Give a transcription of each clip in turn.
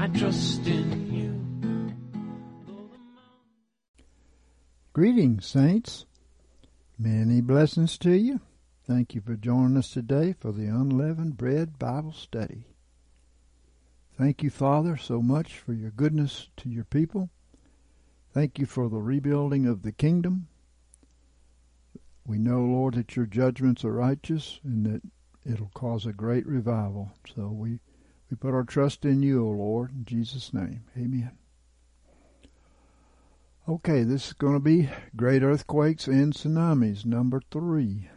I trust in you. Greetings, saints. Many blessings to you. Thank you for joining us today for the Unleavened Bread Bible Study. Thank you, Father, so much for your goodness to your people. Thank you for the rebuilding of the kingdom. We know, Lord, that your judgments are righteous and that it'll cause a great revival. So we, we put our trust in you, O Lord, in Jesus' name. Amen. Okay, this is going to be Great Earthquakes and Tsunamis, number three.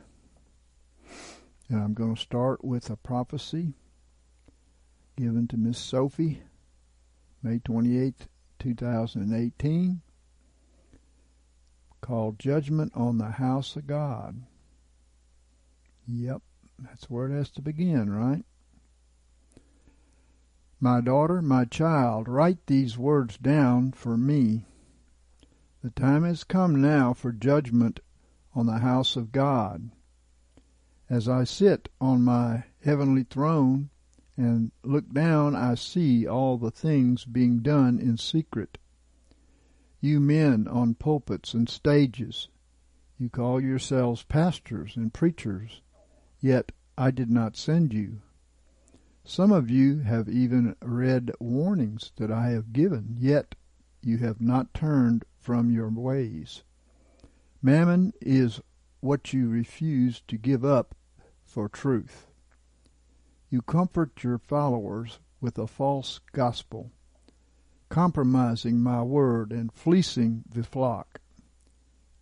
And I'm going to start with a prophecy given to Miss Sophie, May 28th, 2018, called Judgment on the House of God. Yep, that's where it has to begin, right? My daughter, my child, write these words down for me. The time has come now for judgment on the house of God. As I sit on my heavenly throne and look down, I see all the things being done in secret. You men on pulpits and stages, you call yourselves pastors and preachers, yet I did not send you. Some of you have even read warnings that I have given, yet you have not turned from your ways. Mammon is what you refuse to give up for truth. You comfort your followers with a false gospel, compromising my word and fleecing the flock.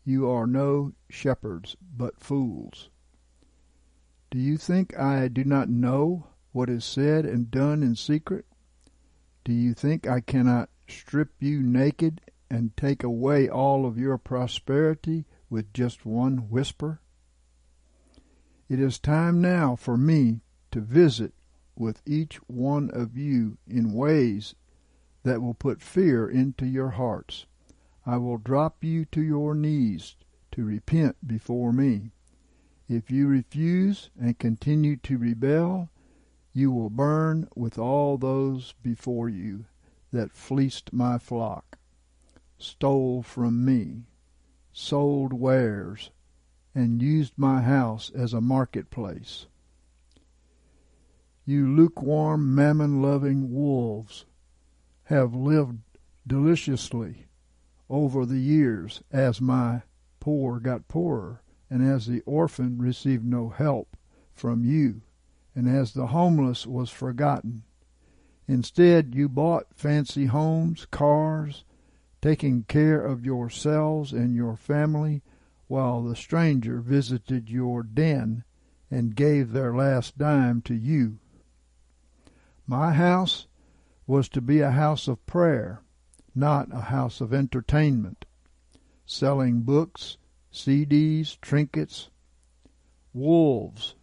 You are no shepherds, but fools. Do you think I do not know what is said and done in secret? Do you think I cannot strip you naked and take away all of your prosperity with just one whisper? It is time now for me to visit with each one of you in ways that will put fear into your hearts. I will drop you to your knees to repent before me. If you refuse and continue to rebel, you will burn with all those before you that fleeced my flock, stole from me, sold wares, and used my house as a marketplace. You lukewarm, mammon loving wolves have lived deliciously over the years as my poor got poorer, and as the orphan received no help from you, and as the homeless was forgotten. Instead, you bought fancy homes, cars, taking care of yourselves and your family, while the stranger visited your den and gave their last dime to you. My house was to be a house of prayer, not a house of entertainment, selling books, CDs, trinkets. Wolves,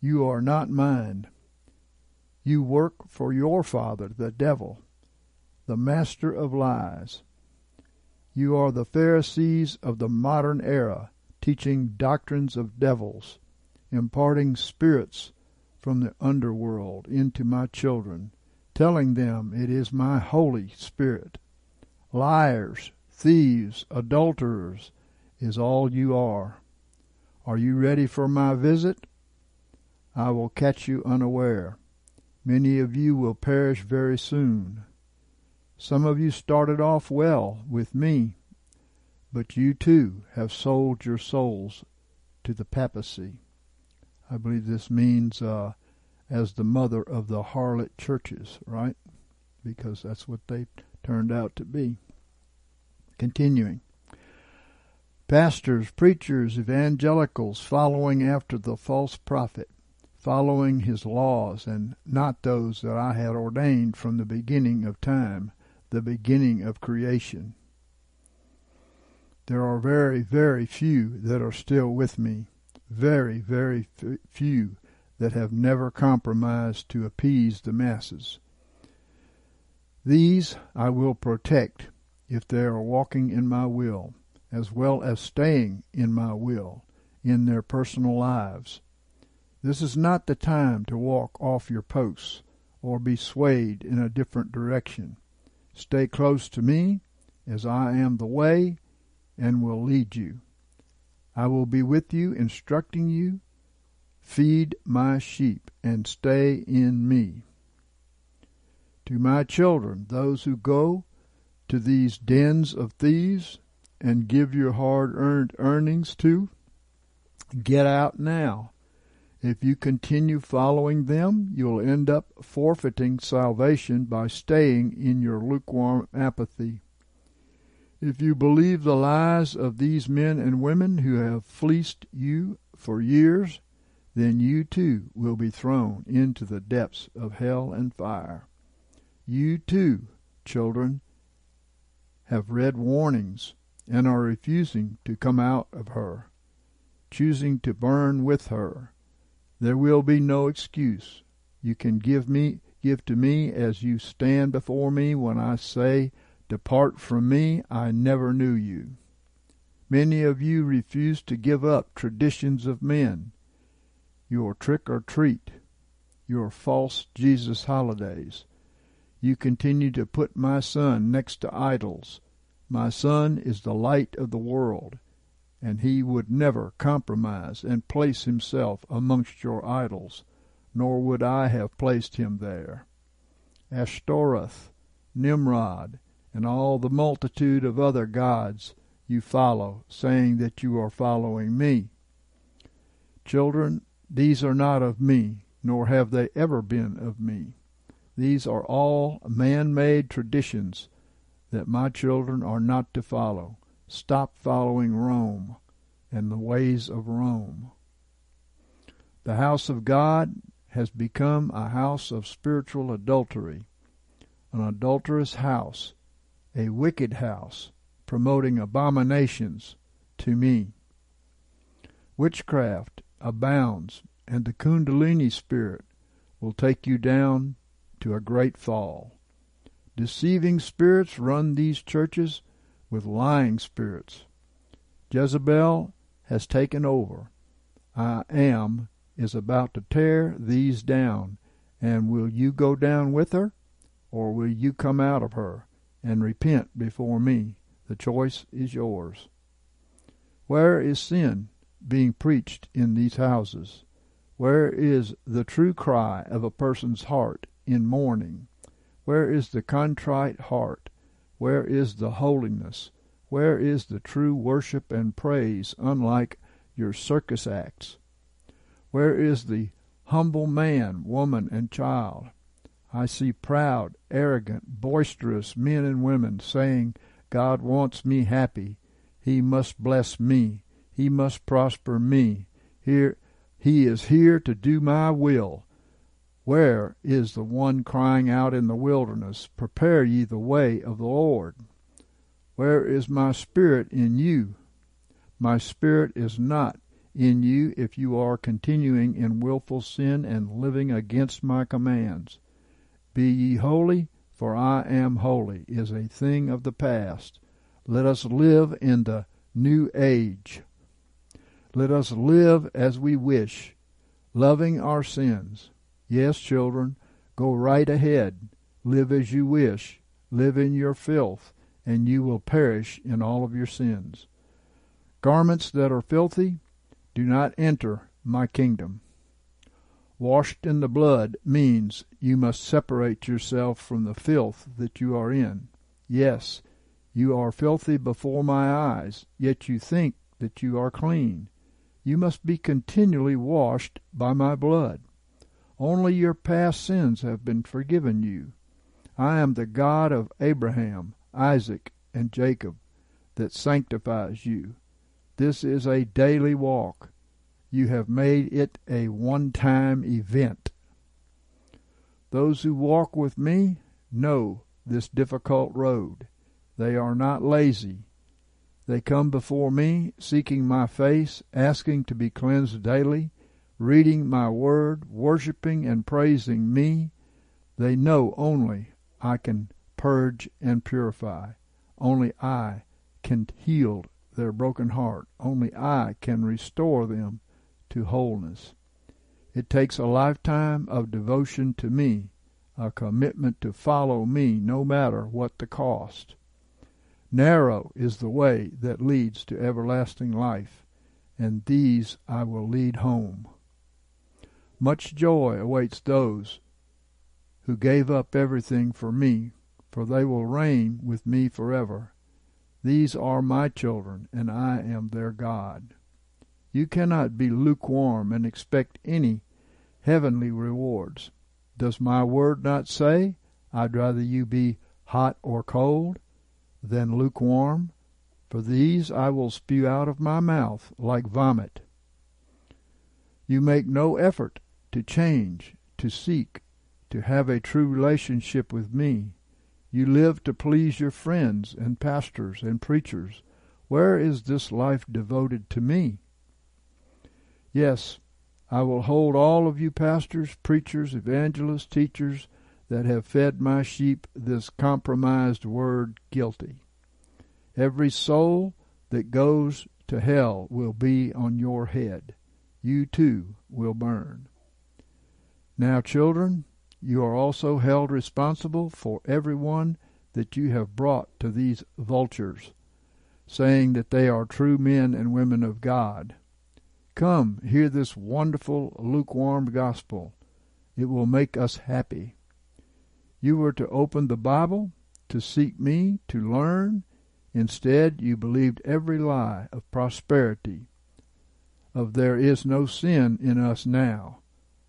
you are not mine. You work for your father, the devil, the master of lies. You are the Pharisees of the modern era, teaching doctrines of devils, imparting spirits from the underworld into my children, telling them it is my Holy Spirit. Liars, thieves, adulterers is all you are. Are you ready for my visit? I will catch you unaware. Many of you will perish very soon. Some of you started off well with me, but you too have sold your souls to the papacy. I believe this means uh, as the mother of the harlot churches, right? Because that's what they turned out to be. Continuing. Pastors, preachers, evangelicals following after the false prophet, following his laws and not those that I had ordained from the beginning of time, the beginning of creation. There are very, very few that are still with me, very, very few that have never compromised to appease the masses. These I will protect if they are walking in my will, as well as staying in my will in their personal lives. This is not the time to walk off your posts or be swayed in a different direction. Stay close to me, as I am the way and will lead you. I will be with you, instructing you. Feed my sheep and stay in me. To my children, those who go to these dens of thieves and give your hard earned earnings to, get out now. If you continue following them, you'll end up forfeiting salvation by staying in your lukewarm apathy. If you believe the lies of these men and women who have fleeced you for years, then you too will be thrown into the depths of hell and fire. You too, children, have read warnings and are refusing to come out of her, choosing to burn with her. There will be no excuse. You can give me give to me as you stand before me when I say Depart from me, I never knew you. Many of you refuse to give up traditions of men, your trick or treat, your false Jesus holidays. You continue to put my son next to idols. My son is the light of the world, and he would never compromise and place himself amongst your idols, nor would I have placed him there. Ashtoreth, Nimrod, and all the multitude of other gods you follow, saying that you are following me. Children, these are not of me, nor have they ever been of me. These are all man made traditions that my children are not to follow. Stop following Rome and the ways of Rome. The house of God has become a house of spiritual adultery, an adulterous house a wicked house, promoting abominations to me. Witchcraft abounds, and the Kundalini spirit will take you down to a great fall. Deceiving spirits run these churches with lying spirits. Jezebel has taken over. I am is about to tear these down, and will you go down with her, or will you come out of her? and repent before me. The choice is yours. Where is sin being preached in these houses? Where is the true cry of a person's heart in mourning? Where is the contrite heart? Where is the holiness? Where is the true worship and praise, unlike your circus acts? Where is the humble man, woman, and child? I see proud, arrogant, boisterous men and women saying, God wants me happy. He must bless me. He must prosper me. Here, he is here to do my will. Where is the one crying out in the wilderness, Prepare ye the way of the Lord? Where is my spirit in you? My spirit is not in you if you are continuing in wilful sin and living against my commands. Be ye holy, for I am holy, is a thing of the past. Let us live in the new age. Let us live as we wish, loving our sins. Yes, children, go right ahead. Live as you wish. Live in your filth, and you will perish in all of your sins. Garments that are filthy do not enter my kingdom. Washed in the blood means you must separate yourself from the filth that you are in. Yes, you are filthy before my eyes, yet you think that you are clean. You must be continually washed by my blood. Only your past sins have been forgiven you. I am the God of Abraham, Isaac, and Jacob that sanctifies you. This is a daily walk. You have made it a one time event. Those who walk with me know this difficult road. They are not lazy. They come before me, seeking my face, asking to be cleansed daily, reading my word, worshiping and praising me. They know only I can purge and purify. Only I can heal their broken heart. Only I can restore them to wholeness. It takes a lifetime of devotion to me, a commitment to follow me no matter what the cost. Narrow is the way that leads to everlasting life, and these I will lead home. Much joy awaits those who gave up everything for me, for they will reign with me forever. These are my children, and I am their God. You cannot be lukewarm and expect any heavenly rewards. Does my word not say, I'd rather you be hot or cold? than lukewarm, for these I will spew out of my mouth like vomit. You make no effort to change, to seek, to have a true relationship with me. You live to please your friends and pastors and preachers. Where is this life devoted to me? Yes, I will hold all of you pastors, preachers, evangelists, teachers, that have fed my sheep this compromised word guilty. Every soul that goes to hell will be on your head. You too will burn. Now, children, you are also held responsible for every one that you have brought to these vultures, saying that they are true men and women of God. Come, hear this wonderful, lukewarm gospel. It will make us happy. You were to open the Bible, to seek me, to learn. Instead, you believed every lie of prosperity, of there is no sin in us now,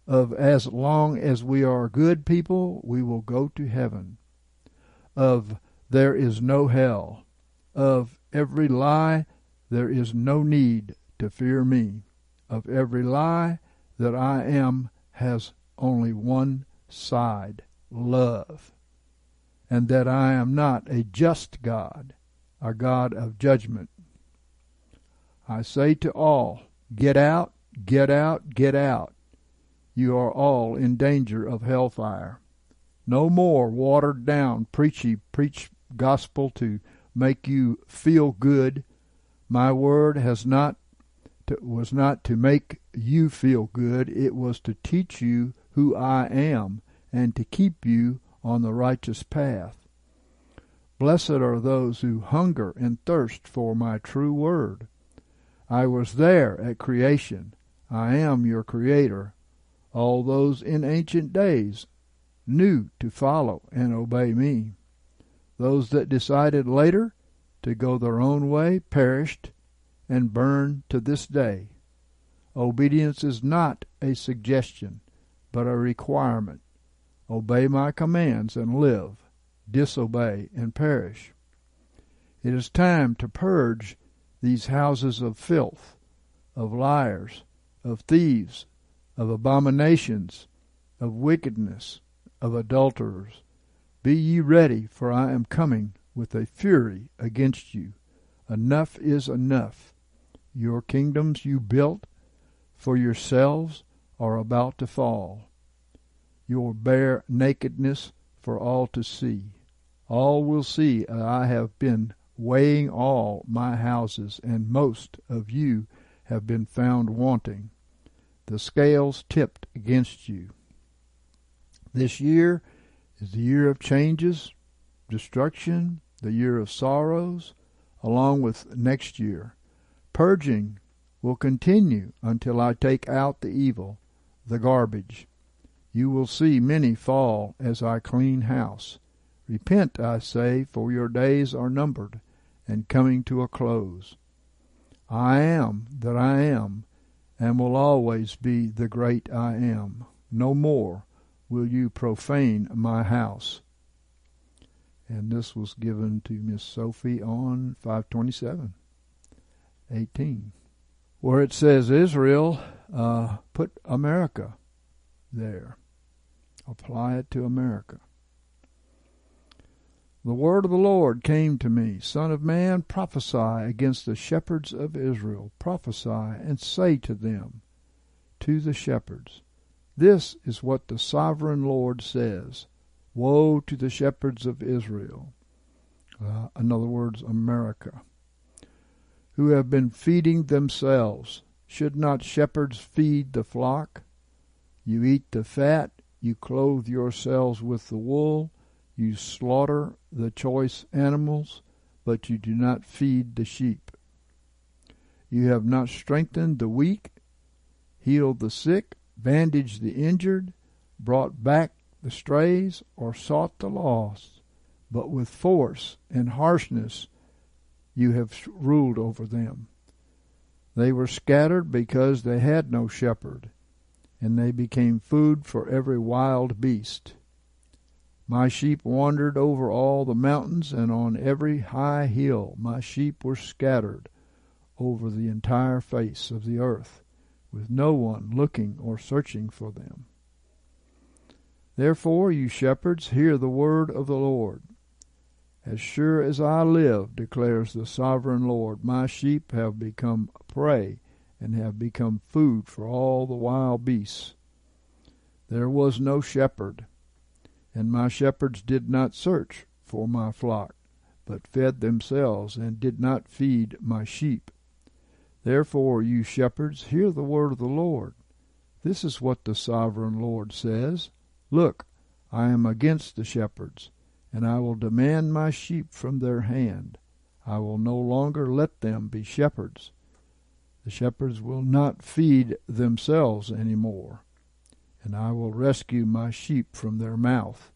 of as long as we are good people, we will go to heaven, of there is no hell, of every lie, there is no need to fear me, of every lie that I am has only one side love, and that I am not a just God, a God of judgment. I say to all, get out, get out, get out. You are all in danger of hellfire. No more watered down, preachy, preach gospel to make you feel good. My word has not to, was not to make you feel good. It was to teach you who I am and to keep you on the righteous path. Blessed are those who hunger and thirst for my true word. I was there at creation. I am your creator. All those in ancient days knew to follow and obey me. Those that decided later to go their own way perished and burn to this day. Obedience is not a suggestion, but a requirement. Obey my commands and live. Disobey and perish. It is time to purge these houses of filth, of liars, of thieves, of abominations, of wickedness, of adulterers. Be ye ready, for I am coming with a fury against you. Enough is enough. Your kingdoms you built for yourselves are about to fall your bare nakedness for all to see. All will see I have been weighing all my houses, and most of you have been found wanting. The scales tipped against you. This year is the year of changes, destruction, the year of sorrows, along with next year. Purging will continue until I take out the evil, the garbage, you will see many fall as I clean house. Repent, I say, for your days are numbered and coming to a close. I am that I am, and will always be the great I am. No more will you profane my house. And this was given to Miss Sophie on 527 18, where it says Israel, uh, put America there. Apply it to America. The word of the Lord came to me, Son of man, prophesy against the shepherds of Israel. Prophesy and say to them, to the shepherds, This is what the sovereign Lord says Woe to the shepherds of Israel, uh, in other words, America, who have been feeding themselves. Should not shepherds feed the flock? You eat the fat, you clothe yourselves with the wool, you slaughter the choice animals, but you do not feed the sheep. You have not strengthened the weak, healed the sick, bandaged the injured, brought back the strays, or sought the lost, but with force and harshness you have ruled over them. They were scattered because they had no shepherd, and they became food for every wild beast. My sheep wandered over all the mountains, and on every high hill my sheep were scattered over the entire face of the earth, with no one looking or searching for them. Therefore, you shepherds, hear the word of the Lord. As sure as I live, declares the sovereign Lord, my sheep have become prey and have become food for all the wild beasts. There was no shepherd, and my shepherds did not search for my flock, but fed themselves and did not feed my sheep. Therefore, you shepherds, hear the word of the Lord. This is what the sovereign Lord says Look, I am against the shepherds, and I will demand my sheep from their hand. I will no longer let them be shepherds. The shepherds will not feed themselves any more, and I will rescue my sheep from their mouth,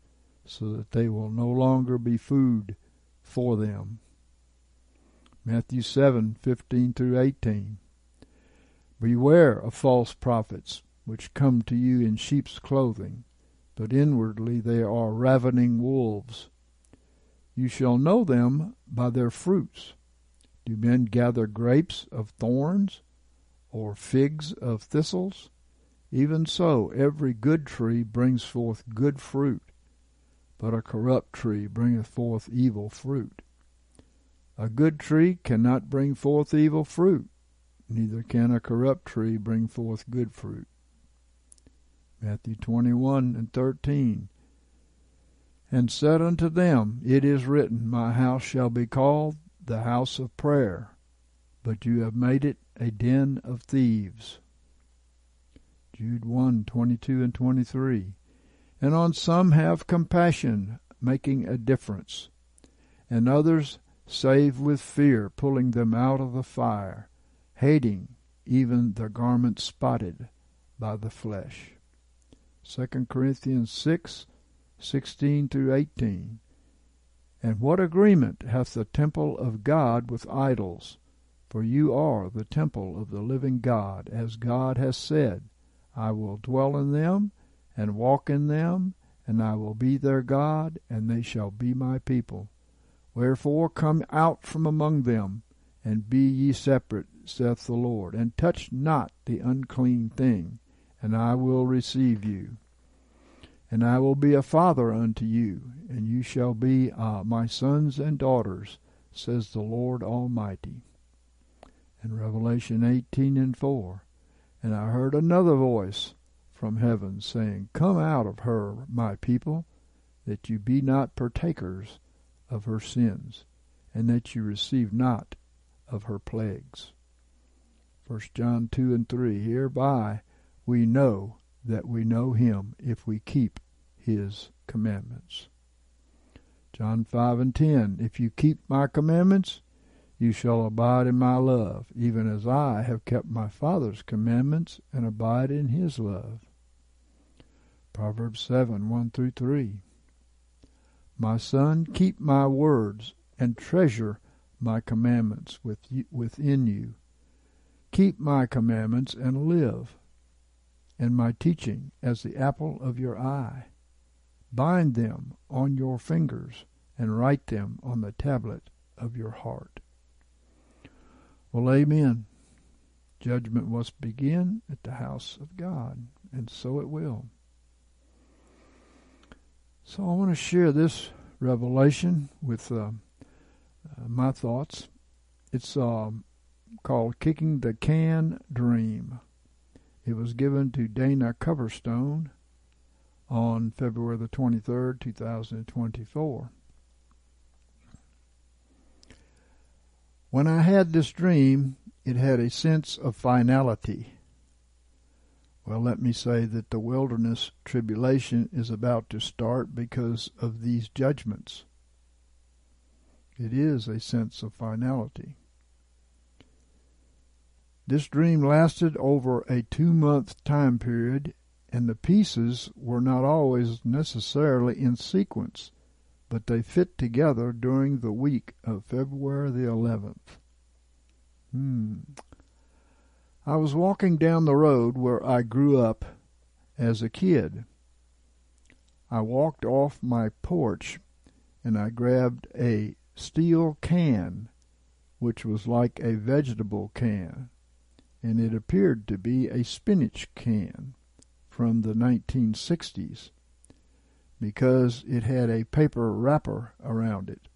so that they will no longer be food for them. Matthew 7:15 through 18. Beware of false prophets, which come to you in sheep's clothing but inwardly they are ravening wolves. You shall know them by their fruits. Do men gather grapes of thorns, or figs of thistles? Even so, every good tree brings forth good fruit, but a corrupt tree bringeth forth evil fruit. A good tree cannot bring forth evil fruit, neither can a corrupt tree bring forth good fruit. Matthew 21 and 13. And said unto them, It is written, My house shall be called the house of prayer, but you have made it a den of thieves. Jude 1 22 and 23. And on some have compassion, making a difference, and others save with fear, pulling them out of the fire, hating even the garment spotted by the flesh. 2 Corinthians 6, 16 through 18. And what agreement hath the temple of God with idols? For you are the temple of the living God, as God has said, I will dwell in them, and walk in them, and I will be their God, and they shall be my people. Wherefore come out from among them, and be ye separate, saith the Lord, and touch not the unclean thing and I will receive you. And I will be a father unto you, and you shall be uh, my sons and daughters, says the Lord Almighty. In Revelation 18 and 4, And I heard another voice from heaven saying, Come out of her, my people, that you be not partakers of her sins, and that you receive not of her plagues. 1 John 2 and 3, Hereby we know that we know him if we keep his commandments. John 5 and 10 If you keep my commandments, you shall abide in my love, even as I have kept my Father's commandments and abide in his love. Proverbs 7 1 through 3 My son, keep my words and treasure my commandments within you. Keep my commandments and live and my teaching as the apple of your eye. Bind them on your fingers and write them on the tablet of your heart. Well, amen. Judgment must begin at the house of God, and so it will. So I want to share this revelation with uh, uh, my thoughts. It's um, called Kicking the Can Dream. It was given to Dana Coverstone on February the 23rd, 2024. When I had this dream, it had a sense of finality. Well, let me say that the wilderness tribulation is about to start because of these judgments. It is a sense of finality. This dream lasted over a two month time period, and the pieces were not always necessarily in sequence, but they fit together during the week of February the 11th. Hmm. I was walking down the road where I grew up as a kid. I walked off my porch and I grabbed a steel can, which was like a vegetable can, and it appeared to be a spinach can from the 1960s because it had a paper wrapper around it.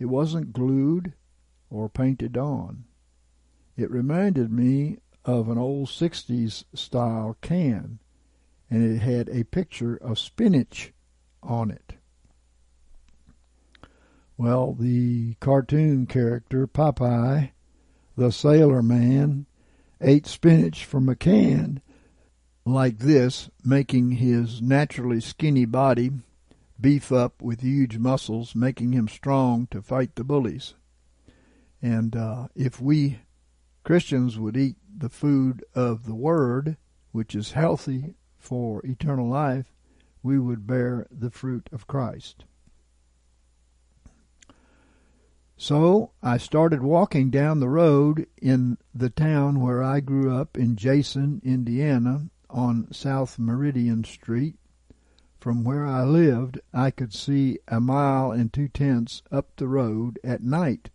It wasn't glued or painted on. It reminded me of an old 60s style can, and it had a picture of spinach on it. Well, the cartoon character Popeye, the sailor man, ate spinach from a can like this, making his naturally skinny body beef up with huge muscles, making him strong to fight the bullies. And uh, if we Christians would eat the food of the Word, which is healthy for eternal life, we would bear the fruit of Christ. So I started walking down the road in the town where I grew up in Jason, Indiana, on South Meridian Street. From where I lived, I could see a mile and two tenths up the road at night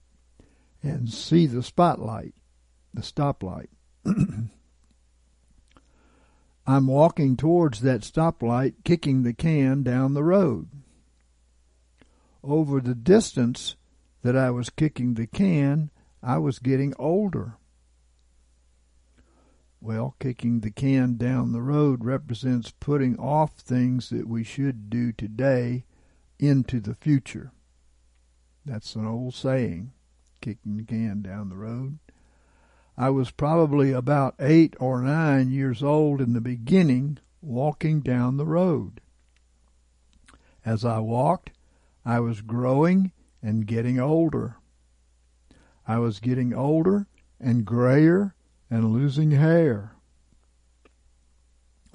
and see the spotlight the stoplight. I'm walking towards that stoplight, kicking the can down the road. Over the distance that I was kicking the can, I was getting older. Well, kicking the can down the road represents putting off things that we should do today into the future. That's an old saying, kicking the can down the road. I was probably about eight or nine years old in the beginning, walking down the road. As I walked, I was growing and getting older. I was getting older and grayer and losing hair.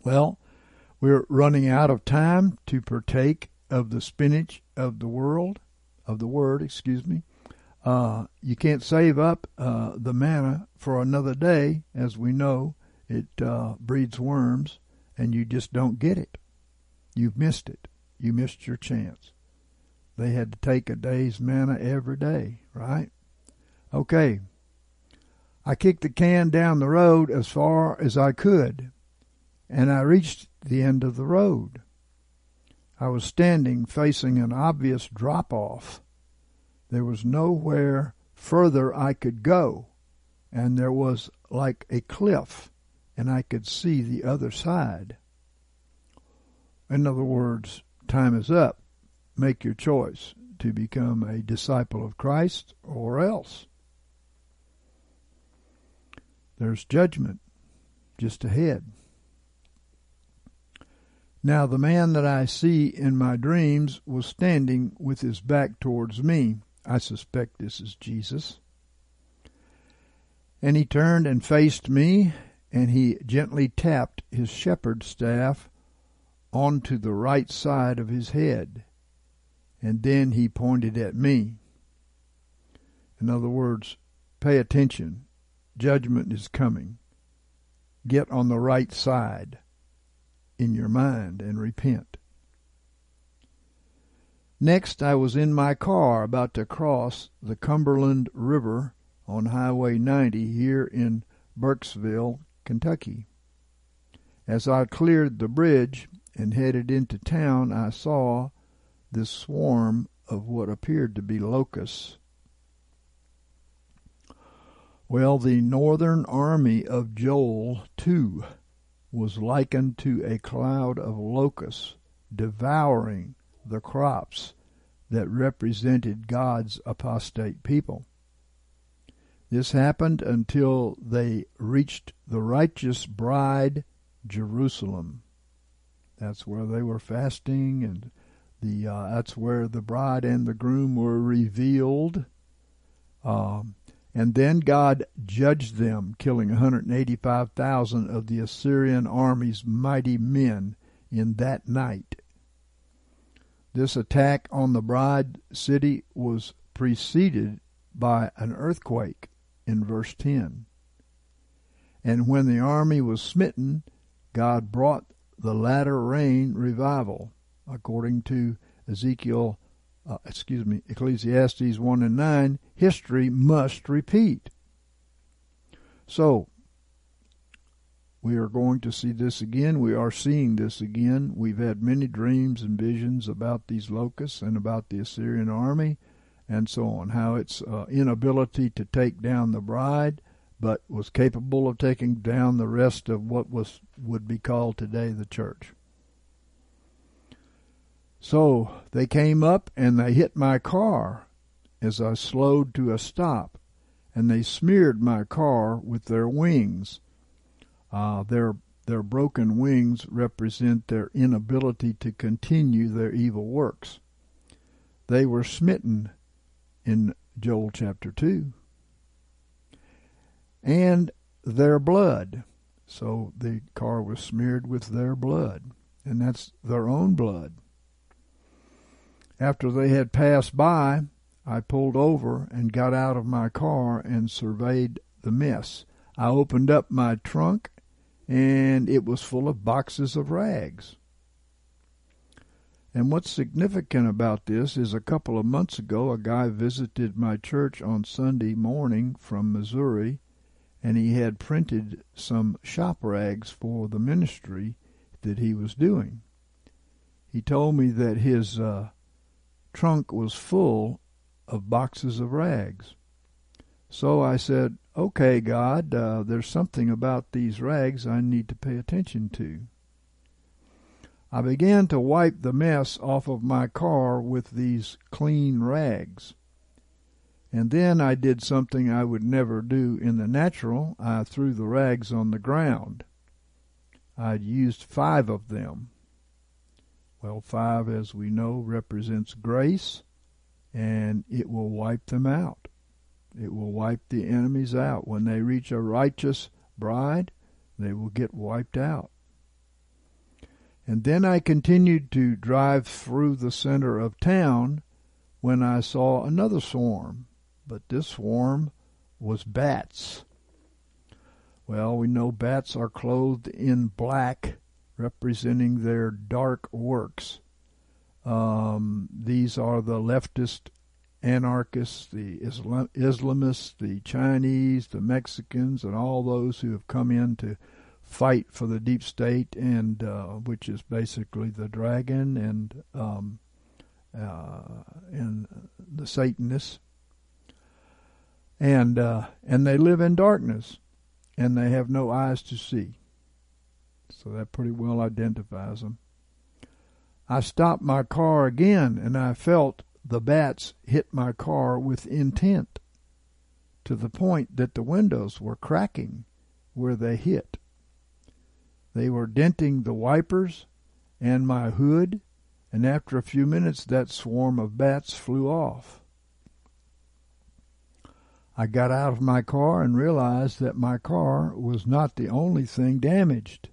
Well, we're running out of time to partake of the spinach of the world, of the word, excuse me. Uh, you can't save up uh, the manna for another day, as we know. It uh, breeds worms, and you just don't get it. You've missed it. You missed your chance. They had to take a day's manna every day, right? Okay. I kicked the can down the road as far as I could, and I reached the end of the road. I was standing facing an obvious drop off there was nowhere further I could go, and there was like a cliff, and I could see the other side. In other words, time is up. Make your choice to become a disciple of Christ or else. There's judgment just ahead. Now the man that I see in my dreams was standing with his back towards me. I suspect this is Jesus. And he turned and faced me, and he gently tapped his shepherd's staff onto the right side of his head. And then he pointed at me. In other words, pay attention. Judgment is coming. Get on the right side in your mind and repent. Next, I was in my car about to cross the Cumberland River on Highway 90 here in Burkesville, Kentucky. As I cleared the bridge and headed into town, I saw this swarm of what appeared to be locusts. Well, the northern army of Joel, too, was likened to a cloud of locusts devouring the crops that represented God's apostate people. This happened until they reached the righteous bride, Jerusalem. That's where they were fasting, and the uh, that's where the bride and the groom were revealed. Um, and then God judged them, killing 185,000 of the Assyrian army's mighty men in that night. This attack on the bride city was preceded by an earthquake in verse 10. And when the army was smitten, God brought the latter rain revival, according to Ezekiel uh, excuse me, Ecclesiastes 1 and 9, history must repeat. So, we are going to see this again. We are seeing this again. We've had many dreams and visions about these locusts and about the Assyrian army and so on, how its uh, inability to take down the bride, but was capable of taking down the rest of what was would be called today the church. So they came up and they hit my car as I slowed to a stop, and they smeared my car with their wings. Uh, their their broken wings represent their inability to continue their evil works. They were smitten in Joel chapter 2. And their blood. So the car was smeared with their blood. And that's their own blood. After they had passed by, I pulled over and got out of my car and surveyed the mess. I opened up my trunk and it was full of boxes of rags. And what's significant about this is a couple of months ago, a guy visited my church on Sunday morning from Missouri, and he had printed some shop rags for the ministry that he was doing. He told me that his uh, trunk was full of boxes of rags. So I said, Okay, God, uh, there's something about these rags I need to pay attention to. I began to wipe the mess off of my car with these clean rags. And then I did something I would never do in the natural. I threw the rags on the ground. I'd used five of them. Well, five, as we know, represents grace, and it will wipe them out. It will wipe the enemies out. When they reach a righteous bride, they will get wiped out. And then I continued to drive through the center of town when I saw another swarm. But this swarm was bats. Well, we know bats are clothed in black representing their dark works. Um, these are the leftist anarchists, the Islam- Islamists, the Chinese, the Mexicans, and all those who have come in to fight for the deep state, and uh, which is basically the dragon and um, uh, and the Satanists, and uh, and they live in darkness, and they have no eyes to see. So that pretty well identifies them. I stopped my car again and I felt the bats hit my car with intent to the point that the windows were cracking where they hit. They were denting the wipers and my hood, and after a few minutes that swarm of bats flew off. I got out of my car and realized that my car was not the only thing damaged.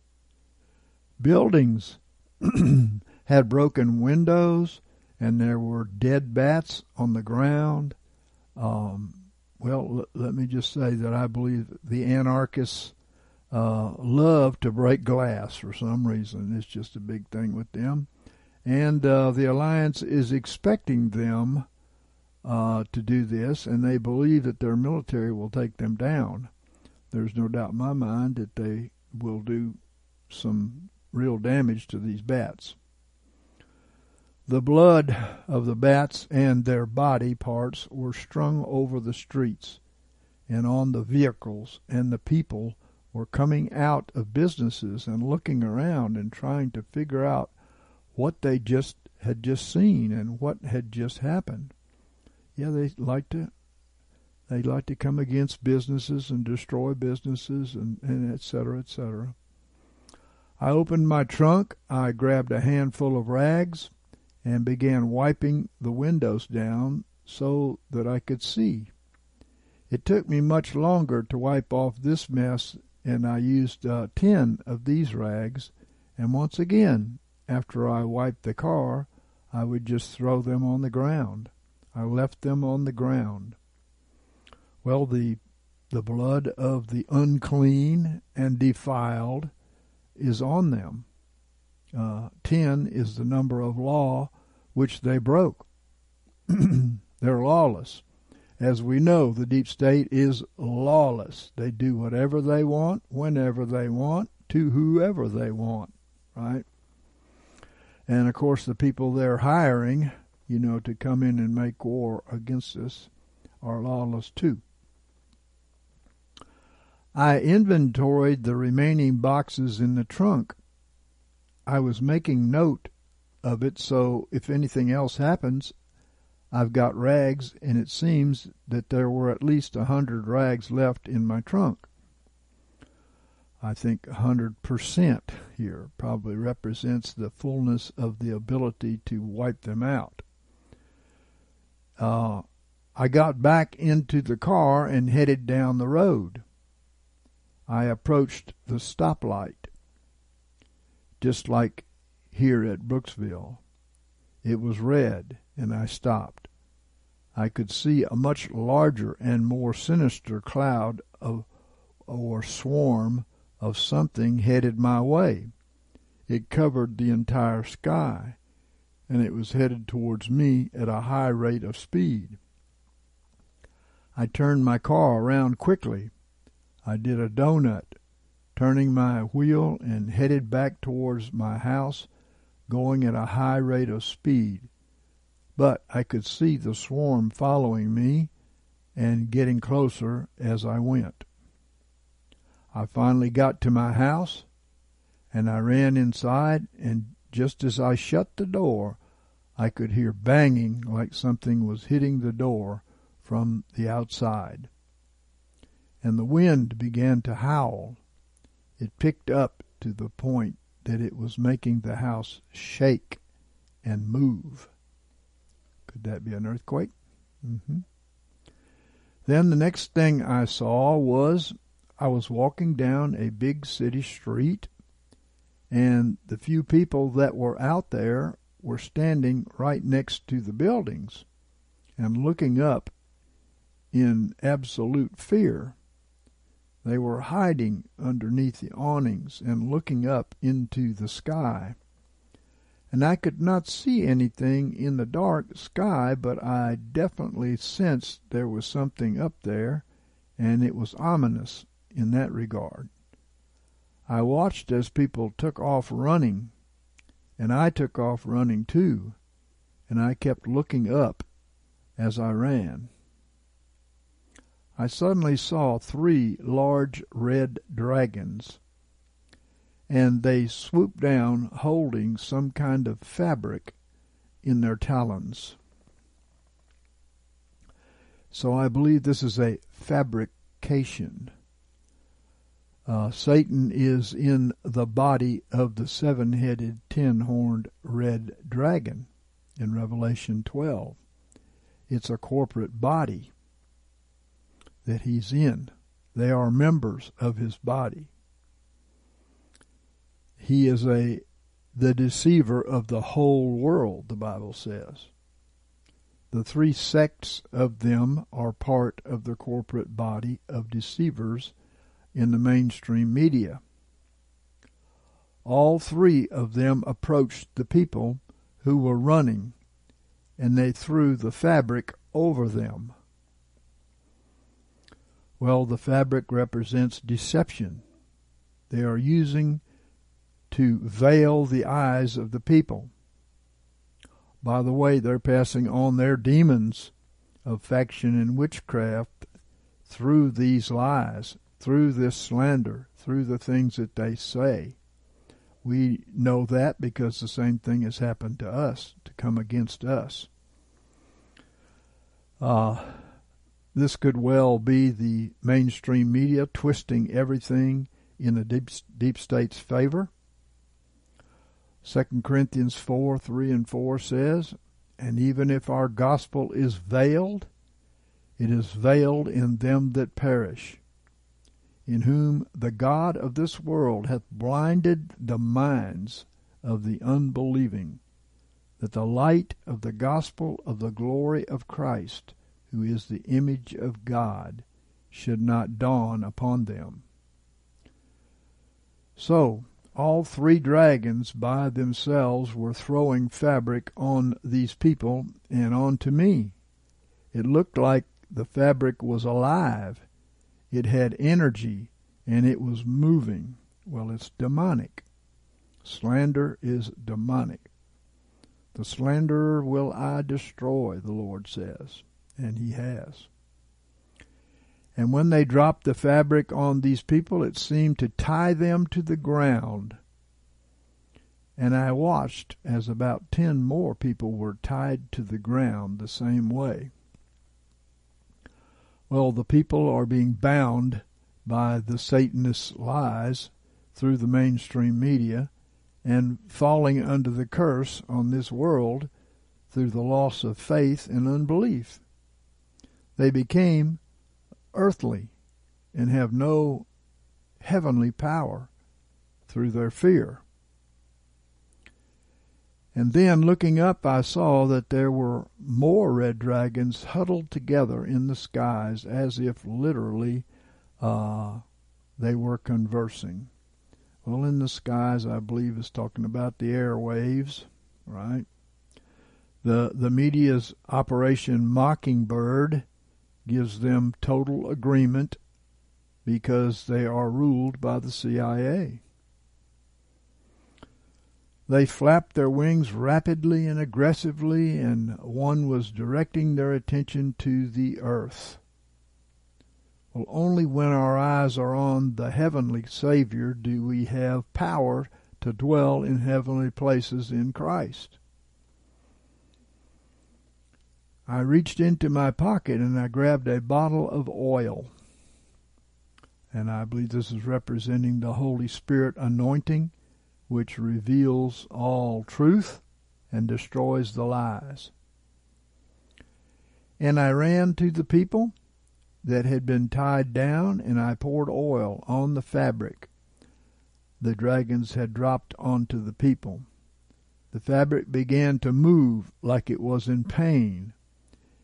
Buildings had broken windows, and there were dead bats on the ground. Um, well, l- let me just say that I believe the anarchists uh, love to break glass for some reason. It's just a big thing with them. And uh, the alliance is expecting them uh, to do this, and they believe that their military will take them down. There's no doubt in my mind that they will do some real damage to these bats. The blood of the bats and their body parts were strung over the streets and on the vehicles, and the people were coming out of businesses and looking around and trying to figure out what they just had just seen and what had just happened. Yeah, they like to they like to come against businesses and destroy businesses and, and et cetera, et cetera. I opened my trunk, I grabbed a handful of rags and began wiping the windows down so that I could see. It took me much longer to wipe off this mess and I used uh, 10 of these rags and once again after I wiped the car I would just throw them on the ground. I left them on the ground. Well, the the blood of the unclean and defiled is on them. Uh, ten is the number of law which they broke. They're lawless. As we know, the deep state is lawless. They do whatever they want, whenever they want, to whoever they want, right? And of course, the people they're hiring, you know, to come in and make war against us are lawless too. I inventoried the remaining boxes in the trunk. I was making note of it so if anything else happens, I've got rags, and it seems that there were at least a hundred rags left in my trunk. I think a 100% here probably represents the fullness of the ability to wipe them out. Uh, I got back into the car and headed down the road. I approached the stoplight, just like here at Brooksville. It was red, and I stopped. I could see a much larger and more sinister cloud of or swarm of something headed my way. It covered the entire sky, and it was headed towards me at a high rate of speed. I turned my car around quickly. I did a donut, turning my wheel and headed back towards my house, going at a high rate of speed. But I could see the swarm following me and getting closer as I went. I finally got to my house and I ran inside and just as I shut the door I could hear banging like something was hitting the door from the outside. And the wind began to howl. It picked up to the point that it was making the house shake and move. Could that be an earthquake? Mm-hmm. Then the next thing I saw was I was walking down a big city street, and the few people that were out there were standing right next to the buildings and looking up in absolute fear. They were hiding underneath the awnings and looking up into the sky. And I could not see anything in the dark sky, but I definitely sensed there was something up there, and it was ominous in that regard. I watched as people took off running, and I took off running too, and I kept looking up as I ran. I suddenly saw three large red dragons, and they swooped down holding some kind of fabric in their talons. So I believe this is a fabrication. Uh, Satan is in the body of the seven headed, ten horned red dragon in Revelation 12. It's a corporate body that he's in. They are members of his body. He is a the deceiver of the whole world, the Bible says. The three sects of them are part of the corporate body of deceivers in the mainstream media. All three of them approached the people who were running, and they threw the fabric over them. Well, the fabric represents deception. They are using to veil the eyes of the people. By the way, they're passing on their demons of faction and witchcraft through these lies, through this slander, through the things that they say. We know that because the same thing has happened to us to come against us. Uh, this could well be the mainstream media twisting everything in the deep, deep state's favor. 2 Corinthians 4 3 and 4 says, And even if our gospel is veiled, it is veiled in them that perish, in whom the God of this world hath blinded the minds of the unbelieving, that the light of the gospel of the glory of Christ, who is the image of God, should not dawn upon them. So, all three dragons by themselves were throwing fabric on these people and onto me. It looked like the fabric was alive. It had energy and it was moving. Well, it's demonic. Slander is demonic. The slanderer will I destroy, the Lord says, and he has. And when they dropped the fabric on these people, it seemed to tie them to the ground. And I watched as about ten more people were tied to the ground the same way. Well, the people are being bound by the Satanist lies through the mainstream media and falling under the curse on this world through the loss of faith and unbelief. They became earthly and have no heavenly power through their fear. And then looking up, I saw that there were more red dragons huddled together in the skies as if literally uh, they were conversing. Well, in the skies, I believe, is talking about the airwaves, right? The, the media's Operation Mockingbird gives them total agreement because they are ruled by the CIA. They flapped their wings rapidly and aggressively, and one was directing their attention to the earth. Well, only when our eyes are on the heavenly Savior do we have power to dwell in heavenly places in Christ. I reached into my pocket and I grabbed a bottle of oil. And I believe this is representing the Holy Spirit anointing which reveals all truth and destroys the lies. And I ran to the people that had been tied down, and I poured oil on the fabric the dragons had dropped onto the people. The fabric began to move like it was in pain.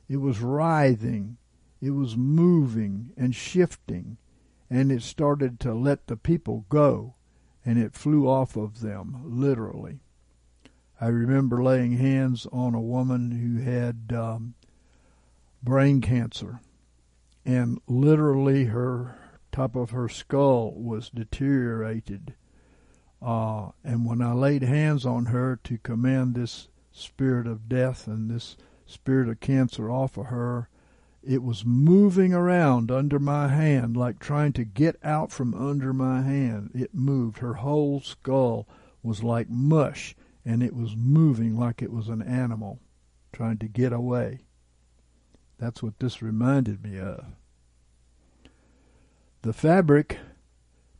It was writhing, it was moving and shifting, and it started to let the people go and it flew off of them, literally. I remember laying hands on a woman who had um, brain cancer, and literally her top of her skull was deteriorated. Uh, and when I laid hands on her to command this spirit of death and this spirit of cancer off of her, it was moving around under my hand, like trying to get out from under my hand. It moved. Her whole skull was like mush, and it was moving like it was an animal trying to get away. That's what this reminded me of. The fabric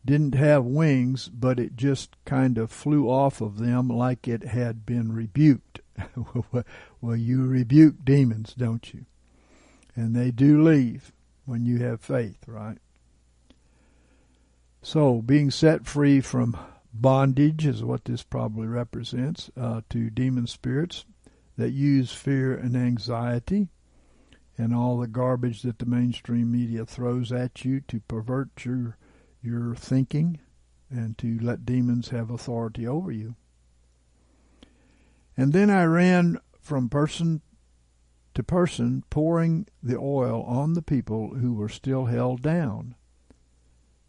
didn't have wings, but it just kind of flew off of them like it had been rebuked. well, you rebuke demons, don't you? and they do leave when you have faith, right? So, being set free from bondage is what this probably represents uh, to demon spirits that use fear and anxiety and all the garbage that the mainstream media throws at you to pervert your your thinking and to let demons have authority over you. And then I ran from person to person, pouring the oil on the people who were still held down.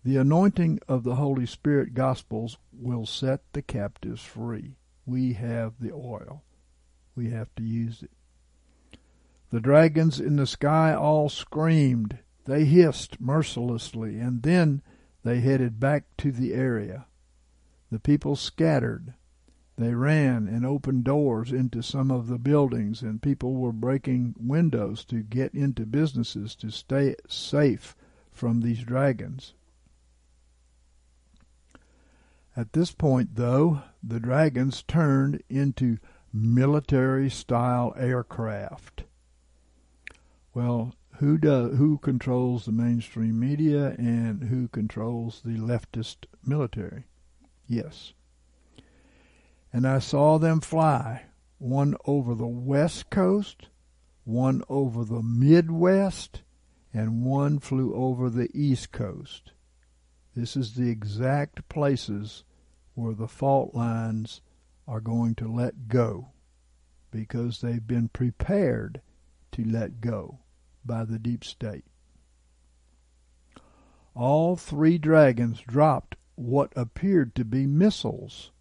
The anointing of the Holy Spirit Gospels will set the captives free. We have the oil. we have to use it. The dragons in the sky all screamed. They hissed mercilessly, and then they headed back to the area. The people scattered. They ran and opened doors into some of the buildings, and people were breaking windows to get into businesses to stay safe from these dragons. At this point, though, the dragons turned into military style aircraft. Well, who does who controls the mainstream media and who controls the leftist military? Yes. And I saw them fly, one over the west coast, one over the midwest, and one flew over the east coast. This is the exact places where the fault lines are going to let go because they've been prepared to let go by the deep state. All three dragons dropped what appeared to be missiles.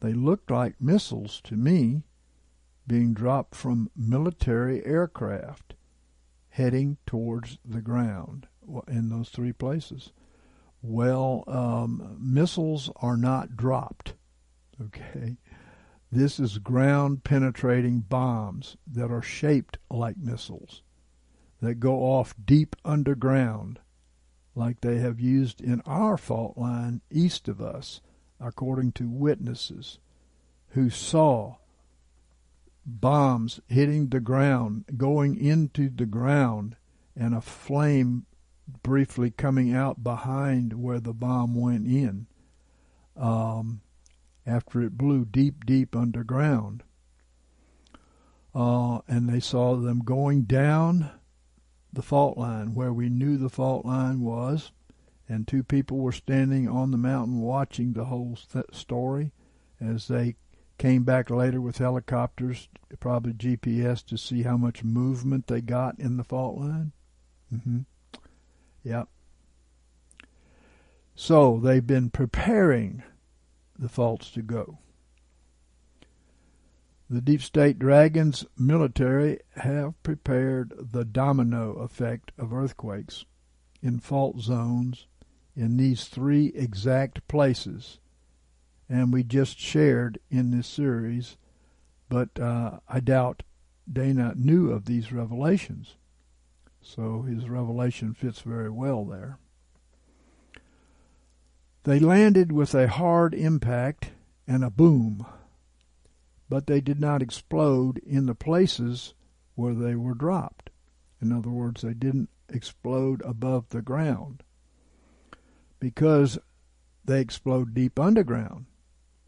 They looked like missiles to me being dropped from military aircraft heading towards the ground in those three places. Well, um, missiles are not dropped. Okay. This is ground penetrating bombs that are shaped like missiles that go off deep underground, like they have used in our fault line east of us, according to witnesses who saw bombs hitting the ground, going into the ground, and a flame briefly coming out behind where the bomb went in um, after it blew deep, deep underground. Uh, and they saw them going down the fault line where we knew the fault line was, and two people were standing on the mountain watching the whole story as they came back later with helicopters, probably GPS, to see how much movement they got in the fault line. Mm-hmm. Yep. So they've been preparing the faults to go. The deep state dragons military have prepared the domino effect of earthquakes in fault zones in these three exact places. And we just shared in this series, but uh, I doubt Dana knew of these revelations. So his revelation fits very well there. They landed with a hard impact and a boom but they did not explode in the places where they were dropped. In other words, they didn't explode above the ground because they explode deep underground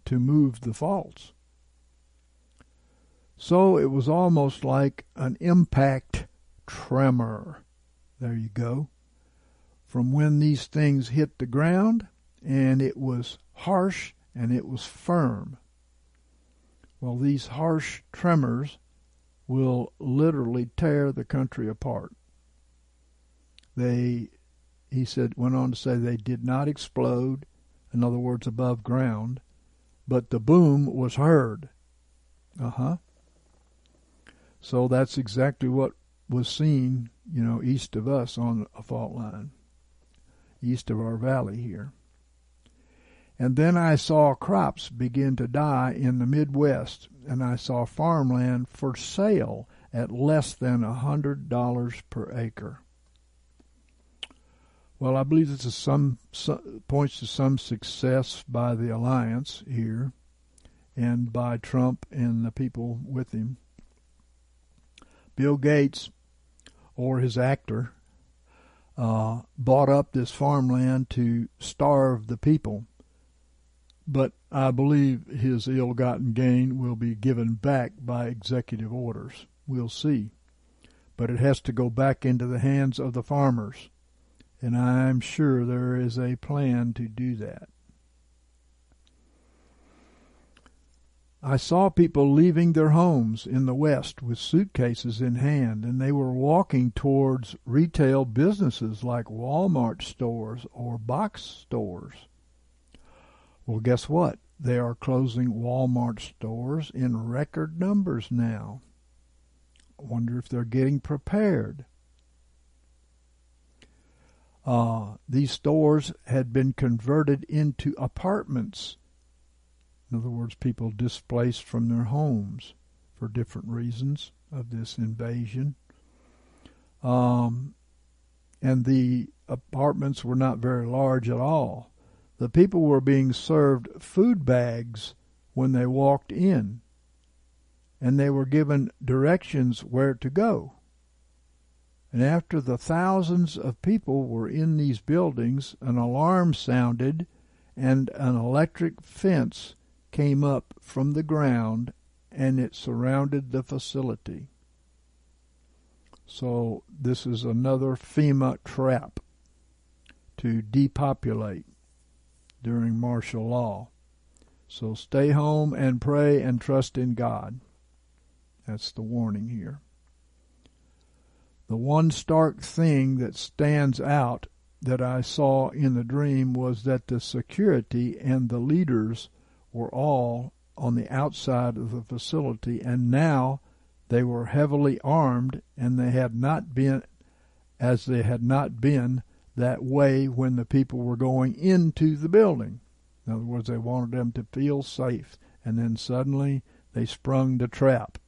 to move the faults. So it was almost like an impact tremor. There you go. From when these things hit the ground, and it was harsh and it was firm. Well, these harsh tremors will literally tear the country apart. They, he said, went on to say they did not explode, in other words, above ground, but the boom was heard. Uh huh. So that's exactly what was seen, you know, east of us on a fault line, east of our valley here. And then I saw crops begin to die in the Midwest, and I saw farmland for sale at less than a hundred dollars per acre. Well, I believe this is some, some points to some success by the alliance here, and by Trump and the people with him. Bill Gates, or his actor, uh, bought up this farmland to starve the people but I believe his ill gotten gain will be given back by executive orders. We'll see. But it has to go back into the hands of the farmers. And I'm sure there is a plan to do that. I saw people leaving their homes in the West with suitcases in hand, and they were walking towards retail businesses like Walmart stores or box stores. Well, guess what? they are closing Walmart stores in record numbers now. Wonder if they're getting prepared. Uh, these stores had been converted into apartments. In other words, people displaced from their homes for different reasons of this invasion. Um, and the apartments were not very large at all. The people were being served food bags when they walked in, and they were given directions where to go. And after the thousands of people were in these buildings, an alarm sounded and an electric fence came up from the ground and it surrounded the facility. So this is another FEMA trap to depopulate during martial law. So stay home and pray and trust in God. That's the warning here. The one stark thing that stands out that I saw in the dream was that the security and the leaders were all on the outside of the facility, and now they were heavily armed, and they had not been as they had not been that way when the people were going into the building. In other words, they wanted them to feel safe, and then suddenly they sprung the trap.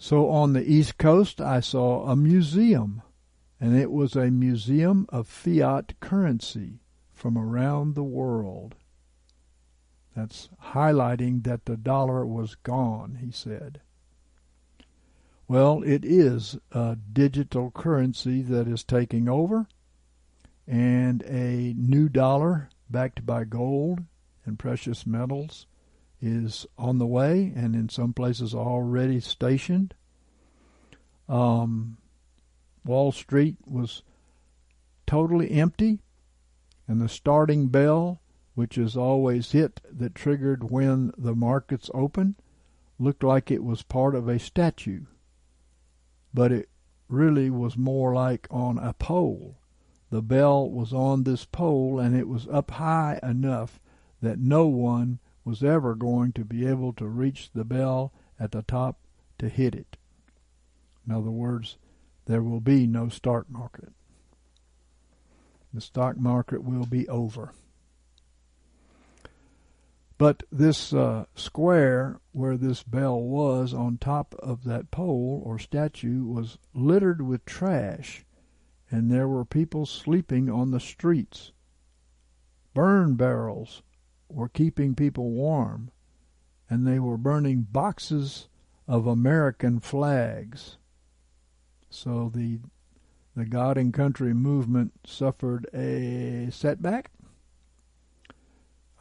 So on the East Coast, I saw a museum, and it was a museum of fiat currency from around the world. That's highlighting that the dollar was gone, he said. Well, it is a digital currency that is taking over, and a new dollar backed by gold and precious metals is on the way, and in some places already stationed. Um, Wall Street was totally empty, and the starting bell which is always hit that triggered when the markets open, looked like it was part of a statue. But it really was more like on a pole. The bell was on this pole and it was up high enough that no one was ever going to be able to reach the bell at the top to hit it. In other words, there will be no stock market. The stock market will be over. But this uh, square where this bell was on top of that pole or statue was littered with trash, and there were people sleeping on the streets. Burn barrels were keeping people warm, and they were burning boxes of American flags. So the the God and Country movement suffered a setback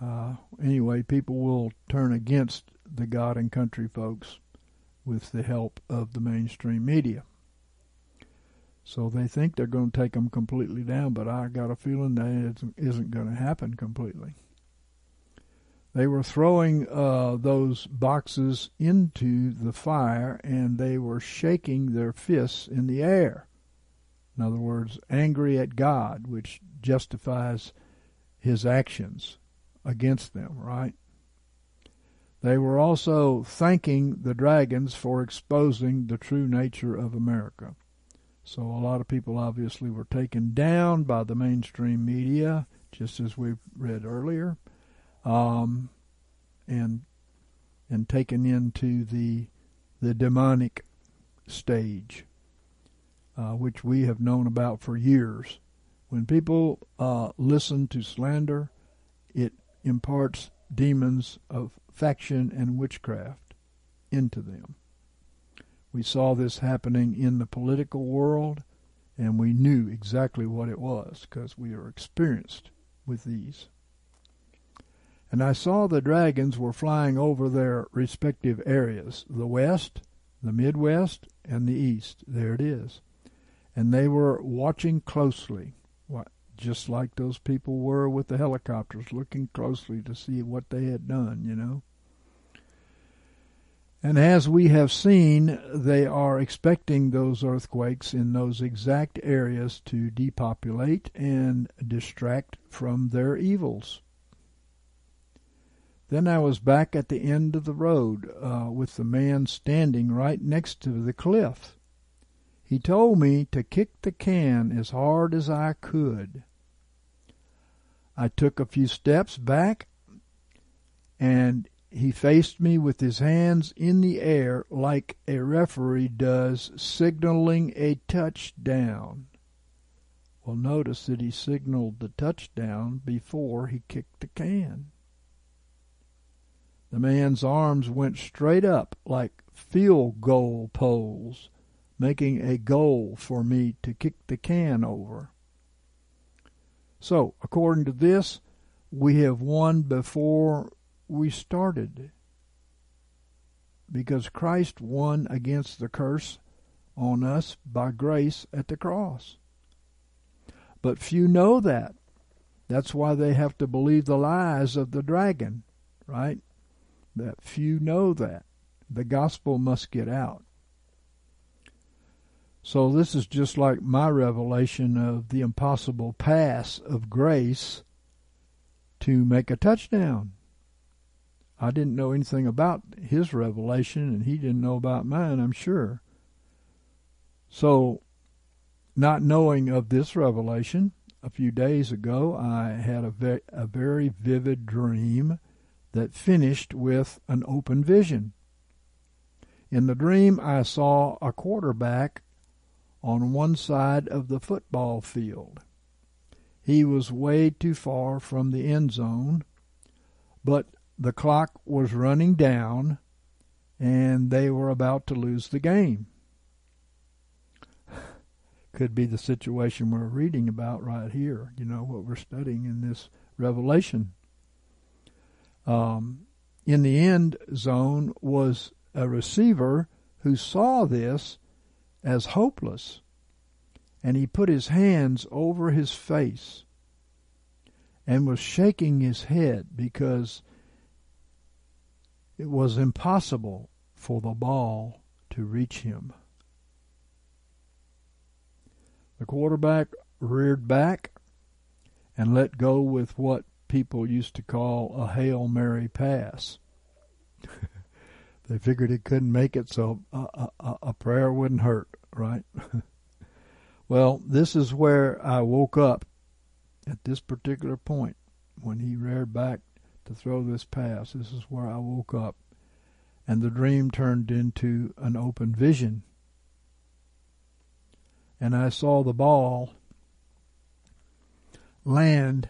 uh, anyway, people will turn against the God and country folks with the help of the mainstream media. So they think they're going to take them completely down, but I got a feeling that it isn't going to happen completely. They were throwing uh, those boxes into the fire and they were shaking their fists in the air. In other words, angry at God, which justifies his actions against them, right? They were also thanking the dragons for exposing the true nature of America. So a lot of people obviously were taken down by the mainstream media, just as we read earlier, um, and and taken into the the demonic stage, uh, which we have known about for years. When people uh, listen to slander, it imparts demons of faction and witchcraft into them. We saw this happening in the political world, and we knew exactly what it was because we are experienced with these. And I saw the dragons were flying over their respective areas the West, the Midwest, and the East. There it is. And they were watching closely just like those people were with the helicopters, looking closely to see what they had done, you know. And as we have seen, they are expecting those earthquakes in those exact areas to depopulate and distract from their evils. Then I was back at the end of the road uh, with the man standing right next to the cliff. He told me to kick the can as hard as I could. I took a few steps back and he faced me with his hands in the air like a referee does signaling a touchdown. Well, notice that he signaled the touchdown before he kicked the can. The man's arms went straight up like field goal poles, making a goal for me to kick the can over. So, according to this, we have won before we started. Because Christ won against the curse on us by grace at the cross. But few know that. That's why they have to believe the lies of the dragon, right? That few know that. The gospel must get out. So this is just like my revelation of the impossible pass of grace to make a touchdown. I didn't know anything about his revelation, and he didn't know about mine, I'm sure. So, not knowing of this revelation, a few days ago, I had a, ve- a very vivid dream that finished with an open vision. In the dream, I saw a quarterback on one side of the football field. He was way too far from the end zone, but the clock was running down and they were about to lose the game. Could be the situation we're reading about right here, you know, what we're studying in this revelation. Um, in the end zone was a receiver who saw this as hopeless, and he put his hands over his face and was shaking his head because it was impossible for the ball to reach him. The quarterback reared back and let go with what people used to call a Hail Mary pass. they figured it couldn't make it, so a, a, a prayer wouldn't hurt, right? well, this is where I woke up at this particular point when he reared back to throw this pass. This is where I woke up. And the dream turned into an open vision. And I saw the ball land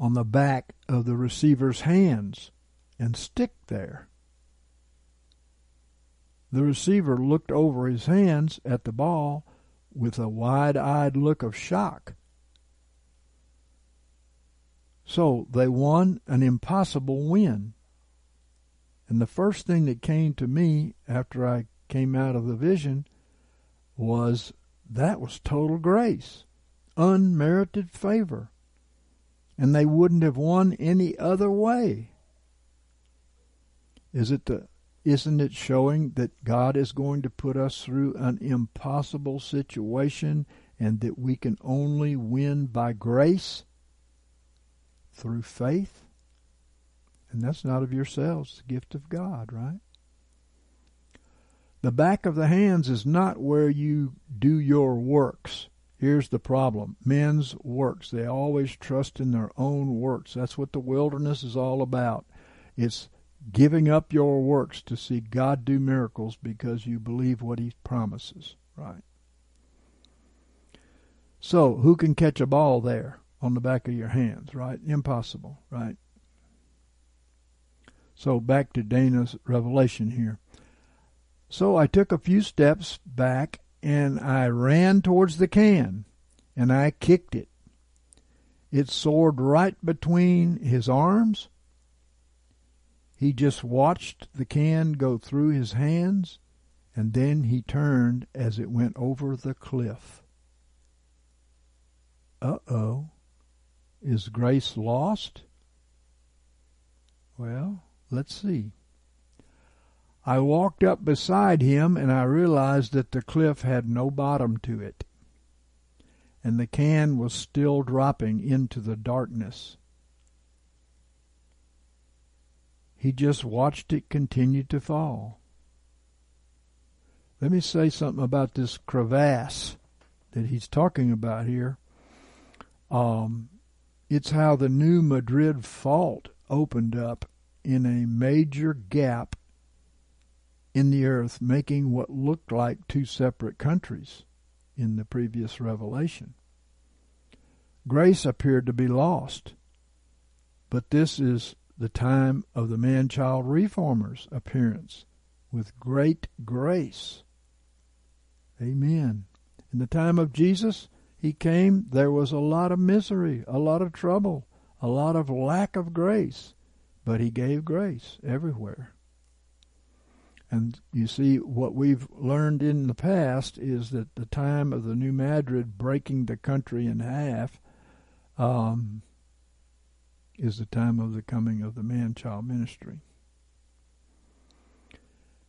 on the back of the receiver's hands and stick there. The receiver looked over his hands at the ball with a wide eyed look of shock. So they won an impossible win. And the first thing that came to me after I came out of the vision was that was total grace, unmerited favor. And they wouldn't have won any other way. Is it the isn't it showing that God is going to put us through an impossible situation and that we can only win by grace? through faith. And that's not of yourselves, the gift of God, right? The back of the hands is not where you do your works. Here's the problem men's works. They always trust in their own works. That's what the wilderness is all about. It's giving up your works to see God do miracles because you believe what He promises, right? So, who can catch a ball there? on the back of your hands, right? Impossible, right? So back to Dana's revelation here. So I took a few steps back and I ran towards the can and I kicked it. It soared right between his arms. He just watched the can go through his hands and then he turned as it went over the cliff. Uh oh. Is grace lost? Well, let's see. I walked up beside him and I realized that the cliff had no bottom to it, and the can was still dropping into the darkness. He just watched it continue to fall. Let me say something about this crevasse that he's talking about here. Um, it's how the new Madrid fault opened up in a major gap in the earth, making what looked like two separate countries in the previous revelation. Grace appeared to be lost, but this is the time of the man child reformer's appearance with great grace. Amen. In the time of Jesus, he came, there was a lot of misery, a lot of trouble, a lot of lack of grace, but he gave grace everywhere. And you see, what we've learned in the past is that the time of the New Madrid breaking the country in half um, is the time of the coming of the man child ministry.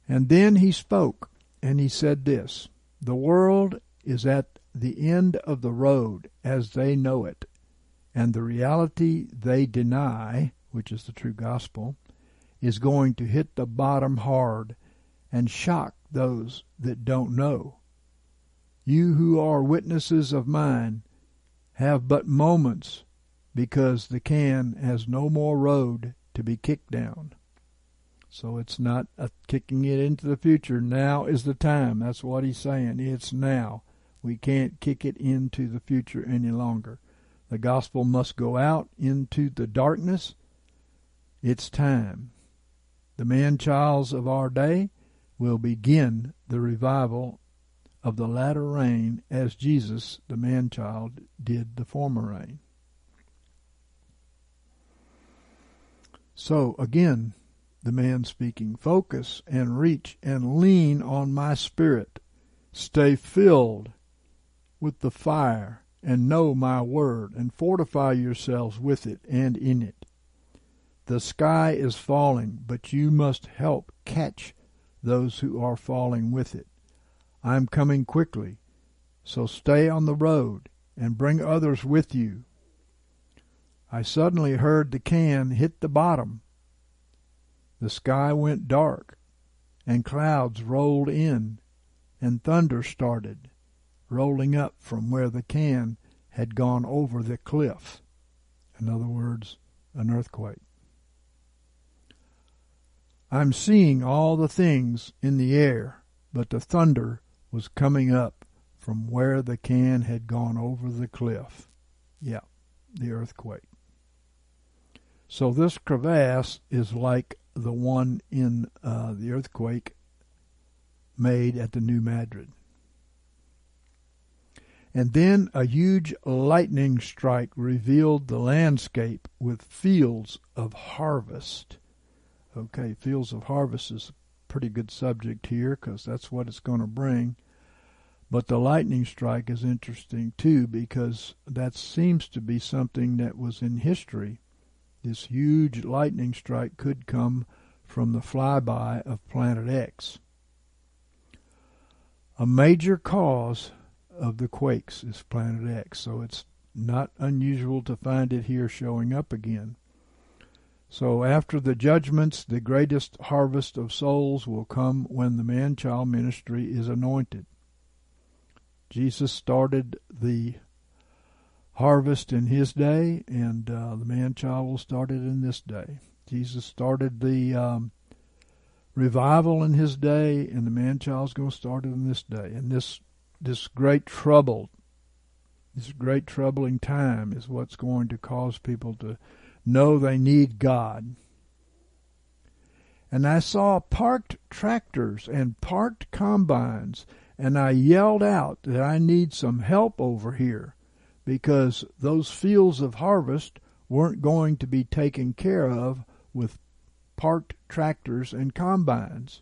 And then he spoke, and he said this The world is at the end of the road as they know it, and the reality they deny, which is the true gospel, is going to hit the bottom hard and shock those that don't know. You who are witnesses of mine have but moments because the can has no more road to be kicked down. So it's not kicking it into the future. Now is the time. That's what he's saying. It's now. We can't kick it into the future any longer. The gospel must go out into the darkness. It's time. The man childs of our day will begin the revival of the latter rain as Jesus, the man child, did the former rain. So again, the man speaking, focus and reach and lean on my spirit. Stay filled with the fire and know my word and fortify yourselves with it and in it. The sky is falling, but you must help catch those who are falling with it. I am coming quickly, so stay on the road and bring others with you. I suddenly heard the can hit the bottom. The sky went dark, and clouds rolled in, and thunder started rolling up from where the can had gone over the cliff. In other words, an earthquake. I'm seeing all the things in the air, but the thunder was coming up from where the can had gone over the cliff. Yeah, the earthquake. So this crevasse is like the one in uh, the earthquake made at the New Madrid. And then a huge lightning strike revealed the landscape with fields of harvest. Okay, fields of harvest is a pretty good subject here because that's what it's going to bring. But the lightning strike is interesting too because that seems to be something that was in history. This huge lightning strike could come from the flyby of Planet X. A major cause of the quakes is Planet X, so it's not unusual to find it here showing up again. So after the judgments, the greatest harvest of souls will come when the man child ministry is anointed. Jesus started the harvest in his day, and uh, the man child will start it in this day. Jesus started the um, revival in his day, and the man child's going to start it in this day. And this this great trouble, this great troubling time is what's going to cause people to know they need God. And I saw parked tractors and parked combines, and I yelled out that I need some help over here because those fields of harvest weren't going to be taken care of with parked tractors and combines.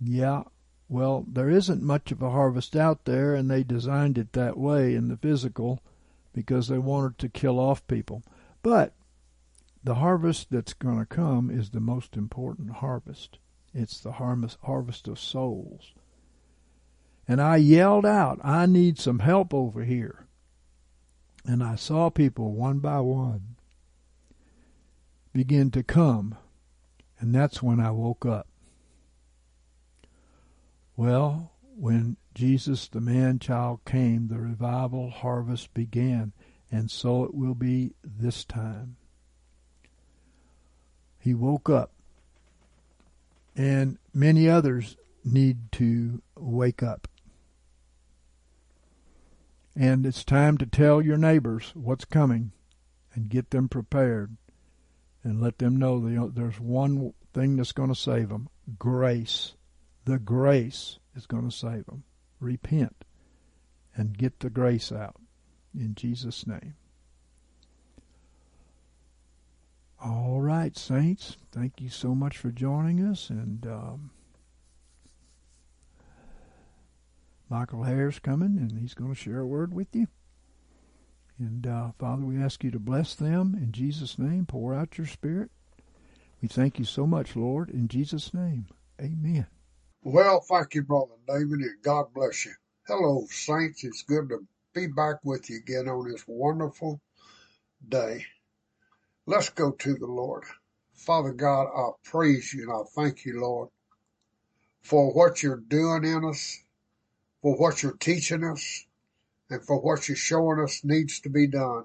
Yeah, well, there isn't much of a harvest out there, and they designed it that way in the physical because they wanted to kill off people. But the harvest that's going to come is the most important harvest. It's the harvest of souls. And I yelled out, I need some help over here. And I saw people one by one begin to come And that's when I woke up. Well, when Jesus, the man child, came, the revival harvest began, and so it will be this time. He woke up, and many others need to wake up. And it's time to tell your neighbors what's coming and get them prepared and let them know there's one thing that's going to save them grace. The grace is going to save them. Repent and get the grace out in Jesus' name. All right, saints, thank you so much for joining us. And um, Michael Hare's coming, and he's going to share a word with you. And uh, Father, we ask you to bless them in Jesus' name. Pour out your Spirit. We thank you so much, Lord, in Jesus' name. Amen. Well, thank you, Brother David, and God bless you. Hello, Saints. It's good to be back with you again on this wonderful day. Let's go to the Lord. Father God, I praise you and I thank you, Lord, for what you're doing in us for what you're teaching us and for what you're showing us needs to be done.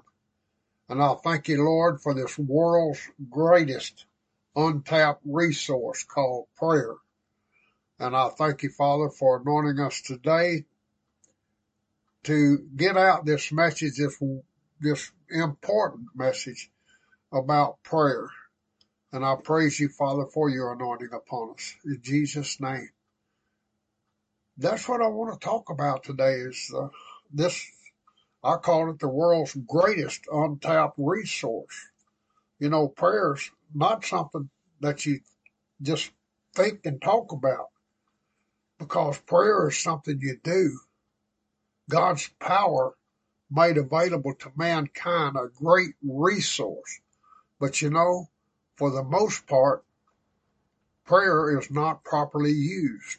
And I thank you, Lord, for this world's greatest untapped resource called prayer. And I thank you, Father, for anointing us today to get out this message, this, this important message about prayer. And I praise you, Father, for your anointing upon us. In Jesus' name that's what I want to talk about today is uh, this, I call it the world's greatest untapped resource. You know, prayer's not something that you just think and talk about because prayer is something you do. God's power made available to mankind a great resource. But you know, for the most part, prayer is not properly used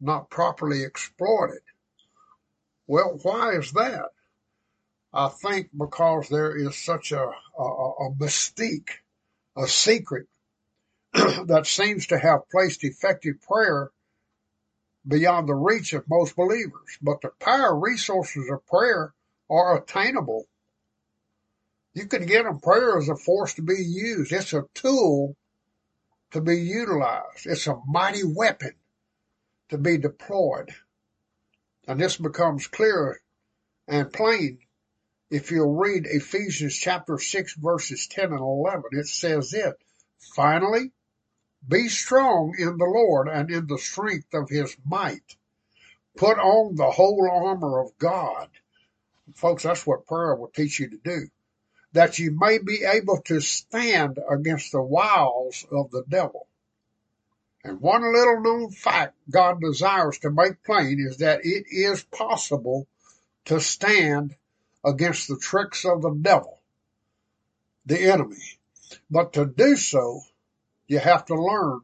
not properly exploited. Well, why is that? I think because there is such a, a, a mystique, a secret that seems to have placed effective prayer beyond the reach of most believers. But the power resources of prayer are attainable. You can get them. Prayer is a force to be used. It's a tool to be utilized. It's a mighty weapon to be deployed. And this becomes clear and plain if you'll read Ephesians chapter 6 verses 10 and 11. It says it, finally, be strong in the Lord and in the strength of his might. Put on the whole armor of God. Folks, that's what prayer will teach you to do. That you may be able to stand against the wiles of the devil. And one little known fact God desires to make plain is that it is possible to stand against the tricks of the devil, the enemy. But to do so, you have to learn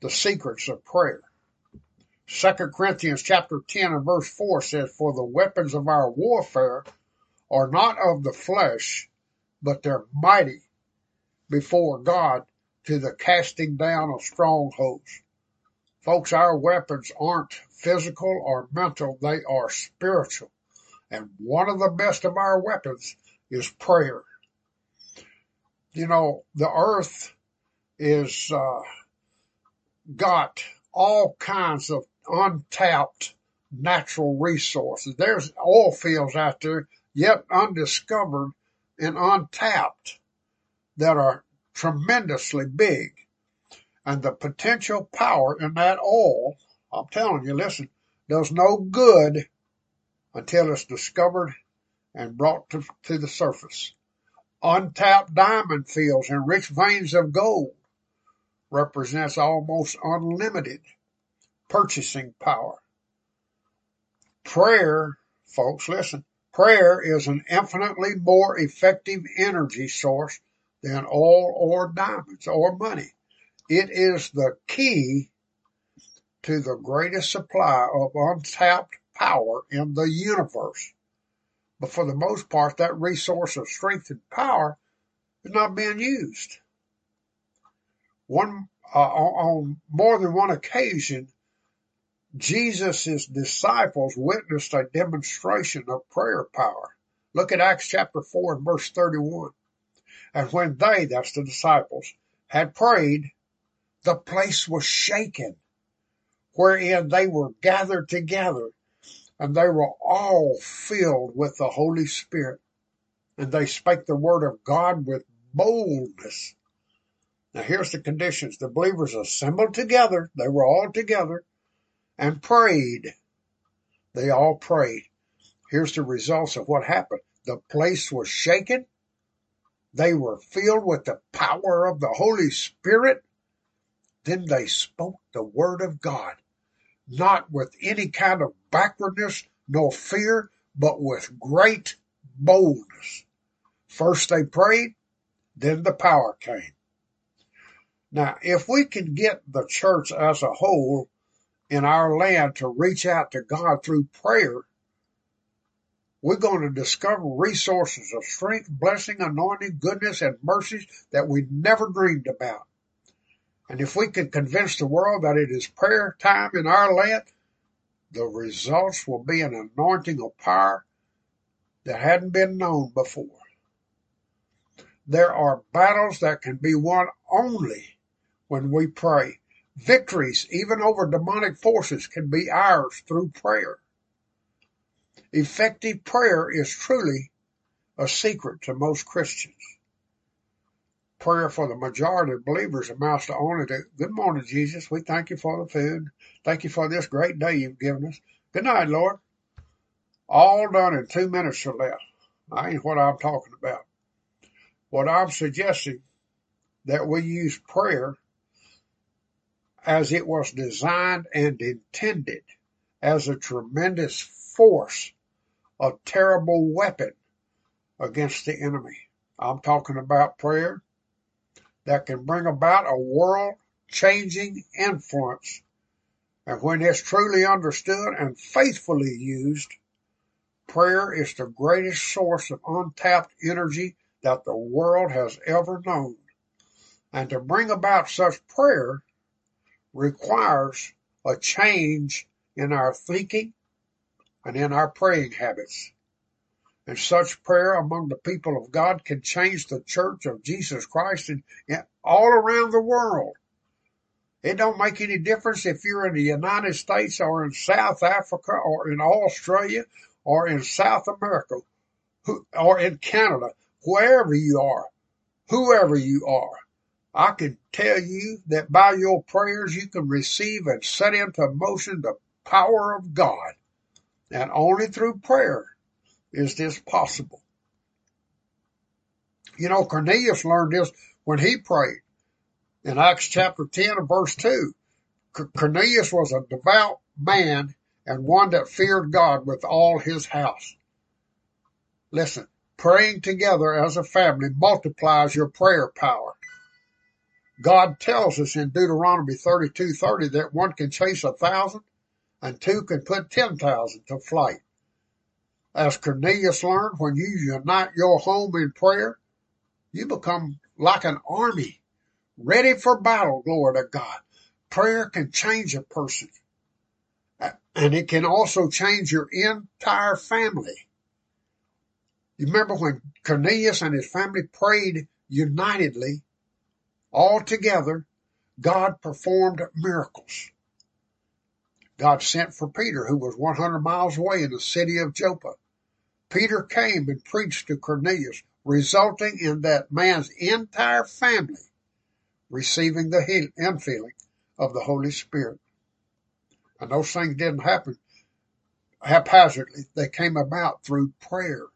the secrets of prayer. Second Corinthians chapter 10 and verse 4 says, For the weapons of our warfare are not of the flesh, but they're mighty before God to the casting down of strongholds. Folks, our weapons aren't physical or mental, they are spiritual. And one of the best of our weapons is prayer. You know, the earth is uh, got all kinds of untapped natural resources. There's oil fields out there yet undiscovered and untapped that are tremendously big. And the potential power in that oil, I'm telling you, listen, does no good until it's discovered and brought to, to the surface. Untapped diamond fields and rich veins of gold represents almost unlimited purchasing power. Prayer, folks, listen, prayer is an infinitely more effective energy source than oil or diamonds or money. It is the key to the greatest supply of untapped power in the universe. But for the most part, that resource of strength and power is not being used. One uh, on, more than one occasion, Jesus' disciples witnessed a demonstration of prayer power. Look at Acts chapter 4 and verse 31. And when they, that's the disciples, had prayed, the place was shaken, wherein they were gathered together, and they were all filled with the Holy Spirit. And they spake the word of God with boldness. Now here's the conditions. The believers assembled together. They were all together and prayed. They all prayed. Here's the results of what happened. The place was shaken. They were filled with the power of the Holy Spirit. Then they spoke the word of God, not with any kind of backwardness nor fear, but with great boldness. First they prayed, then the power came. Now, if we can get the church as a whole in our land to reach out to God through prayer, we're going to discover resources of strength, blessing, anointing, goodness, and mercies that we never dreamed about. And if we can convince the world that it is prayer time in our land, the results will be an anointing of power that hadn't been known before. There are battles that can be won only when we pray. Victories, even over demonic forces, can be ours through prayer. Effective prayer is truly a secret to most Christians. Prayer for the majority of believers amounts to only to, good morning, Jesus. We thank you for the food. Thank you for this great day you've given us. Good night, Lord. All done in two minutes or less. I ain't what I'm talking about. What I'm suggesting that we use prayer as it was designed and intended as a tremendous force, a terrible weapon against the enemy. I'm talking about prayer that can bring about a world changing influence. And when it's truly understood and faithfully used, prayer is the greatest source of untapped energy that the world has ever known. And to bring about such prayer requires a change in our thinking and in our praying habits. And such prayer among the people of God can change the church of Jesus Christ all around the world. It don't make any difference if you're in the United States or in South Africa or in Australia or in South America or in Canada, wherever you are, whoever you are. I can tell you that by your prayers you can receive and set into motion the power of God. And only through prayer is this possible. You know, Cornelius learned this when he prayed. In Acts chapter 10 and verse 2, Cornelius was a devout man and one that feared God with all his house. Listen, praying together as a family multiplies your prayer power. God tells us in Deuteronomy 32:30 that one can chase a thousand and two can put 10,000 to flight. As Cornelius learned, when you unite your home in prayer, you become like an army, ready for battle, glory to God. Prayer can change a person. And it can also change your entire family. You remember when Cornelius and his family prayed unitedly, all together, God performed miracles. God sent for Peter, who was 100 miles away in the city of Joppa. Peter came and preached to Cornelius, resulting in that man's entire family receiving the infilling of the Holy Spirit. And those things didn't happen haphazardly. They came about through prayer.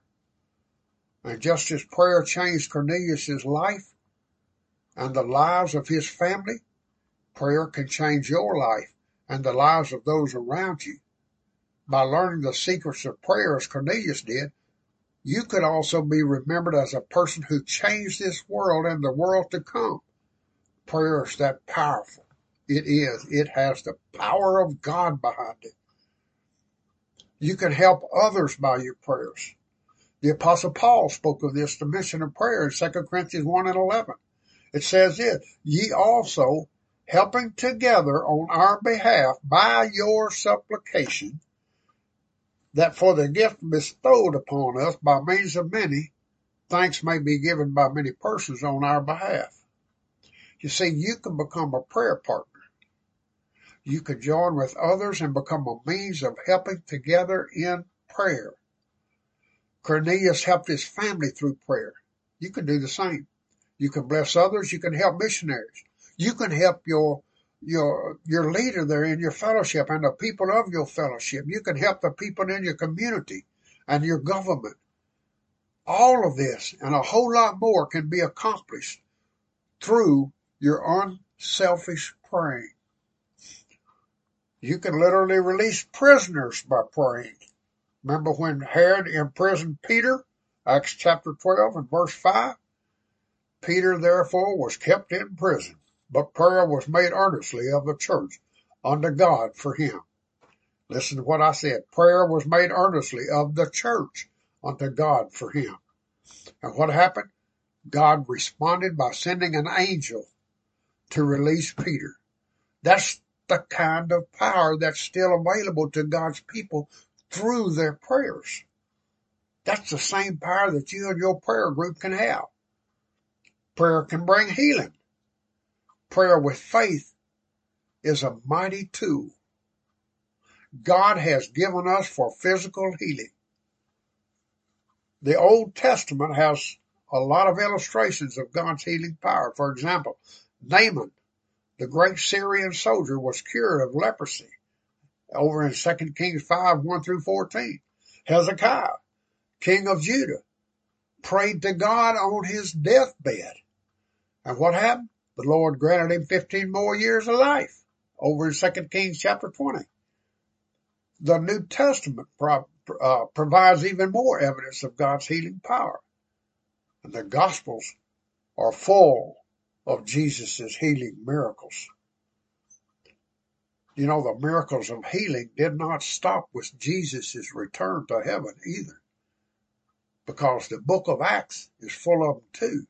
And just as prayer changed Cornelius' life, and the lives of his family, prayer can change your life and the lives of those around you. By learning the secrets of prayer as Cornelius did, you could also be remembered as a person who changed this world and the world to come. Prayer is that powerful. It is. It has the power of God behind it. You can help others by your prayers. The apostle Paul spoke of this dimension of prayer in 2 Corinthians 1 and 11. It says ye also helping together on our behalf by your supplication, that for the gift bestowed upon us by means of many, thanks may be given by many persons on our behalf. You see, you can become a prayer partner. You can join with others and become a means of helping together in prayer. Cornelius helped his family through prayer. You can do the same. You can bless others. You can help missionaries. You can help your your your leader there in your fellowship and the people of your fellowship. You can help the people in your community and your government. All of this and a whole lot more can be accomplished through your unselfish praying. You can literally release prisoners by praying. Remember when Herod imprisoned Peter? Acts chapter 12 and verse 5. Peter therefore was kept in prison, but prayer was made earnestly of the church unto God for him. Listen to what I said. Prayer was made earnestly of the church unto God for him. And what happened? God responded by sending an angel to release Peter. That's the kind of power that's still available to God's people through their prayers. That's the same power that you and your prayer group can have. Prayer can bring healing. Prayer with faith is a mighty tool God has given us for physical healing. The Old Testament has a lot of illustrations of God's healing power. For example, Naaman, the great Syrian soldier, was cured of leprosy over in 2 Kings 5, 1 through 14. Hezekiah, king of Judah, prayed to God on his deathbed. And what happened? The Lord granted him 15 more years of life over in 2 Kings chapter 20. The New Testament pro- uh, provides even more evidence of God's healing power. And the Gospels are full of Jesus' healing miracles. You know, the miracles of healing did not stop with Jesus' return to heaven either. Because the book of Acts is full of them too.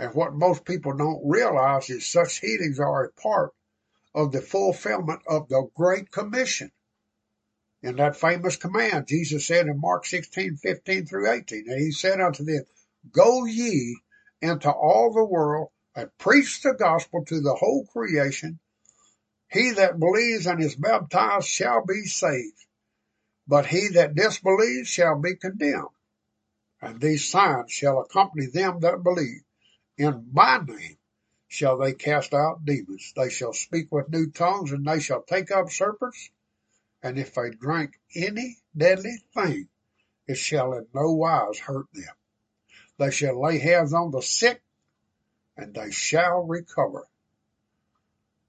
And what most people don't realize is such healings are a part of the fulfillment of the Great Commission. In that famous command, Jesus said in Mark 16, 15 through 18, and he said unto them, Go ye into all the world and preach the gospel to the whole creation. He that believes and is baptized shall be saved, but he that disbelieves shall be condemned. And these signs shall accompany them that believe. In my name shall they cast out demons. They shall speak with new tongues, and they shall take up serpents. And if they drink any deadly thing, it shall in no wise hurt them. They shall lay hands on the sick, and they shall recover.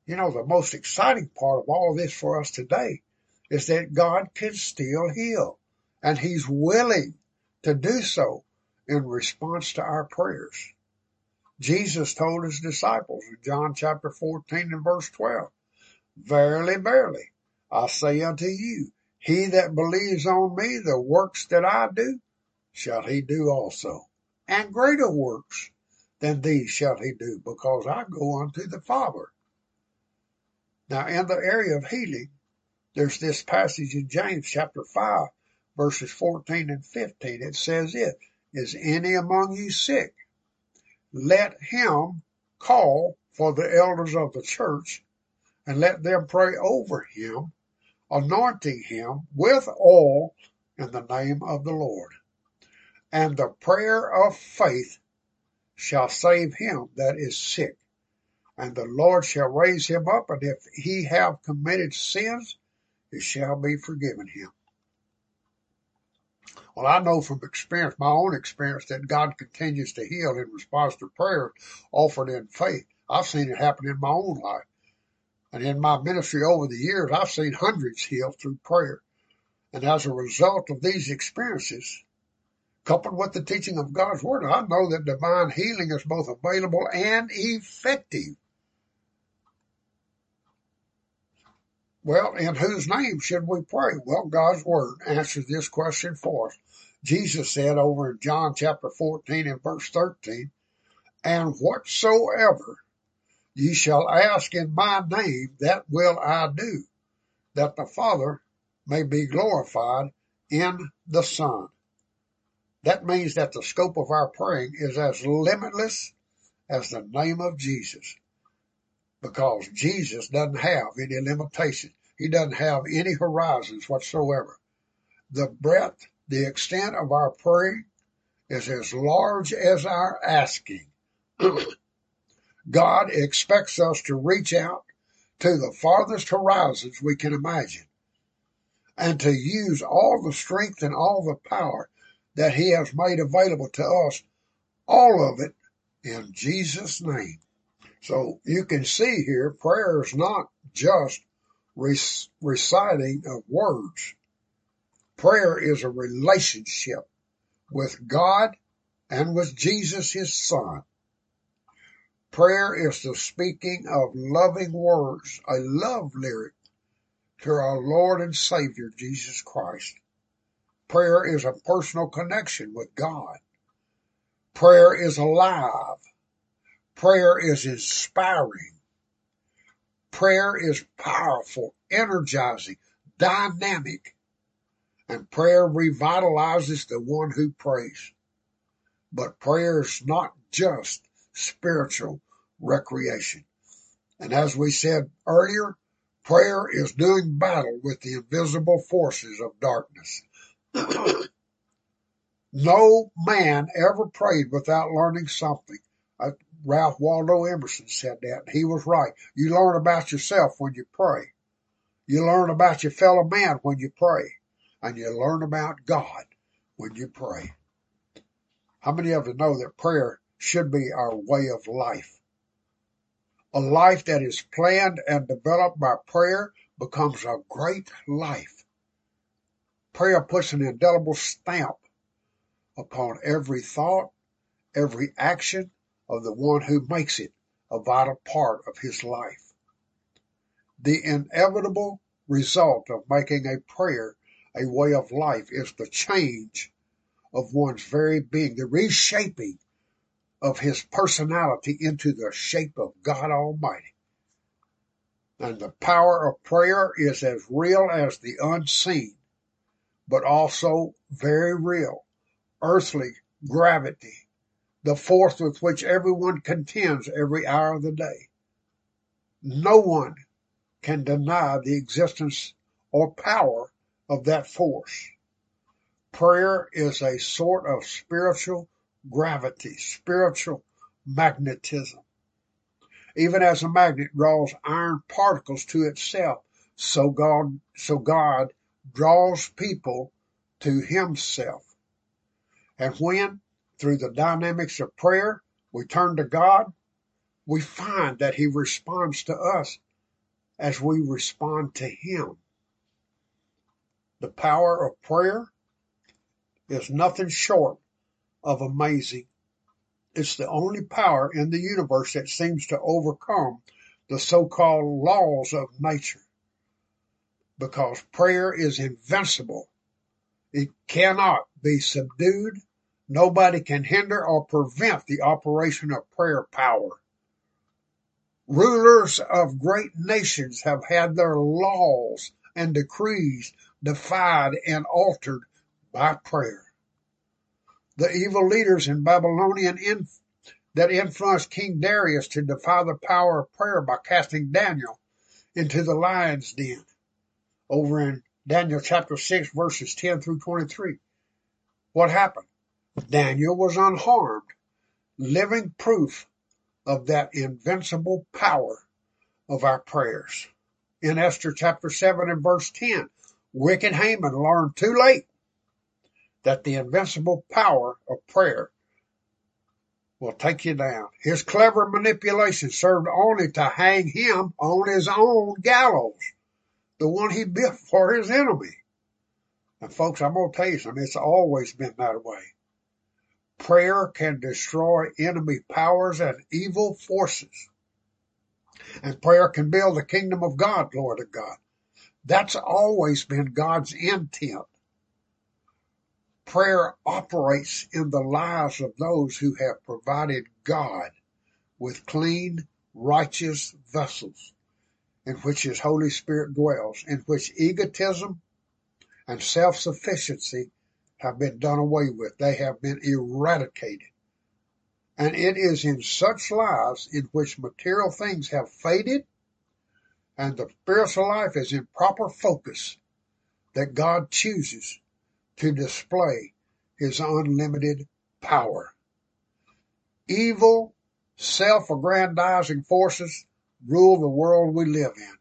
You know, the most exciting part of all this for us today is that God can still heal, and He's willing to do so in response to our prayers. Jesus told His disciples in John chapter 14 and verse 12, Verily, verily, I say unto you, he that believes on me, the works that I do, shall he do also. And greater works than these shall he do, because I go unto the Father. Now, in the area of healing, there's this passage in James chapter 5, verses 14 and 15. It says it, Is any among you sick? Let him call for the elders of the church, and let them pray over him, anointing him with oil in the name of the Lord. And the prayer of faith shall save him that is sick, and the Lord shall raise him up, and if he have committed sins, it shall be forgiven him. Well, I know from experience, my own experience, that God continues to heal in response to prayer offered in faith. I've seen it happen in my own life. And in my ministry over the years, I've seen hundreds healed through prayer. And as a result of these experiences, coupled with the teaching of God's Word, I know that divine healing is both available and effective. Well, in whose name should we pray? Well, God's Word answers this question for us. Jesus said over in John chapter 14 and verse 13, and whatsoever Ye shall ask in my name, that will I do, that the Father may be glorified in the Son. That means that the scope of our praying is as limitless as the name of Jesus because Jesus doesn't have any limitations. He doesn't have any horizons whatsoever. The breadth, the extent of our praying is as large as our asking. God expects us to reach out to the farthest horizons we can imagine and to use all the strength and all the power that he has made available to us, all of it in Jesus' name. So you can see here, prayer is not just reciting of words. Prayer is a relationship with God and with Jesus, his son. Prayer is the speaking of loving words, a love lyric to our Lord and Savior, Jesus Christ. Prayer is a personal connection with God. Prayer is alive. Prayer is inspiring. Prayer is powerful, energizing, dynamic, and prayer revitalizes the one who prays. But prayer is not just spiritual recreation. And as we said earlier, prayer is doing battle with the invisible forces of darkness. no man ever prayed without learning something. Ralph Waldo Emerson said that. He was right. You learn about yourself when you pray. You learn about your fellow man when you pray. And you learn about God when you pray. How many of you know that prayer should be our way of life. A life that is planned and developed by prayer becomes a great life. Prayer puts an indelible stamp upon every thought, every action of the one who makes it a vital part of his life. The inevitable result of making a prayer a way of life is the change of one's very being, the reshaping of his personality into the shape of God Almighty. And the power of prayer is as real as the unseen, but also very real. Earthly gravity, the force with which everyone contends every hour of the day. No one can deny the existence or power of that force. Prayer is a sort of spiritual gravity, spiritual magnetism. Even as a magnet draws iron particles to itself, so God, so God draws people to himself. And when, through the dynamics of prayer, we turn to God, we find that he responds to us as we respond to him. The power of prayer is nothing short of amazing. It's the only power in the universe that seems to overcome the so-called laws of nature. Because prayer is invincible. It cannot be subdued. Nobody can hinder or prevent the operation of prayer power. Rulers of great nations have had their laws and decrees defied and altered by prayer the evil leaders in Babylonian inf- that influenced King Darius to defy the power of prayer by casting Daniel into the lion's den over in Daniel chapter 6 verses 10 through 23. What happened? Daniel was unharmed, living proof of that invincible power of our prayers. In Esther chapter 7 and verse 10, wicked Haman learned too late that the invincible power of prayer will take you down. His clever manipulation served only to hang him on his own gallows, the one he built for his enemy. And folks, I'm going to tell you something. It's always been that way. Prayer can destroy enemy powers and evil forces. And prayer can build the kingdom of God, glory to God. That's always been God's intent Prayer operates in the lives of those who have provided God with clean, righteous vessels in which His Holy Spirit dwells, in which egotism and self-sufficiency have been done away with. They have been eradicated. And it is in such lives in which material things have faded and the spiritual life is in proper focus that God chooses to display his unlimited power. Evil, self-aggrandizing forces rule the world we live in.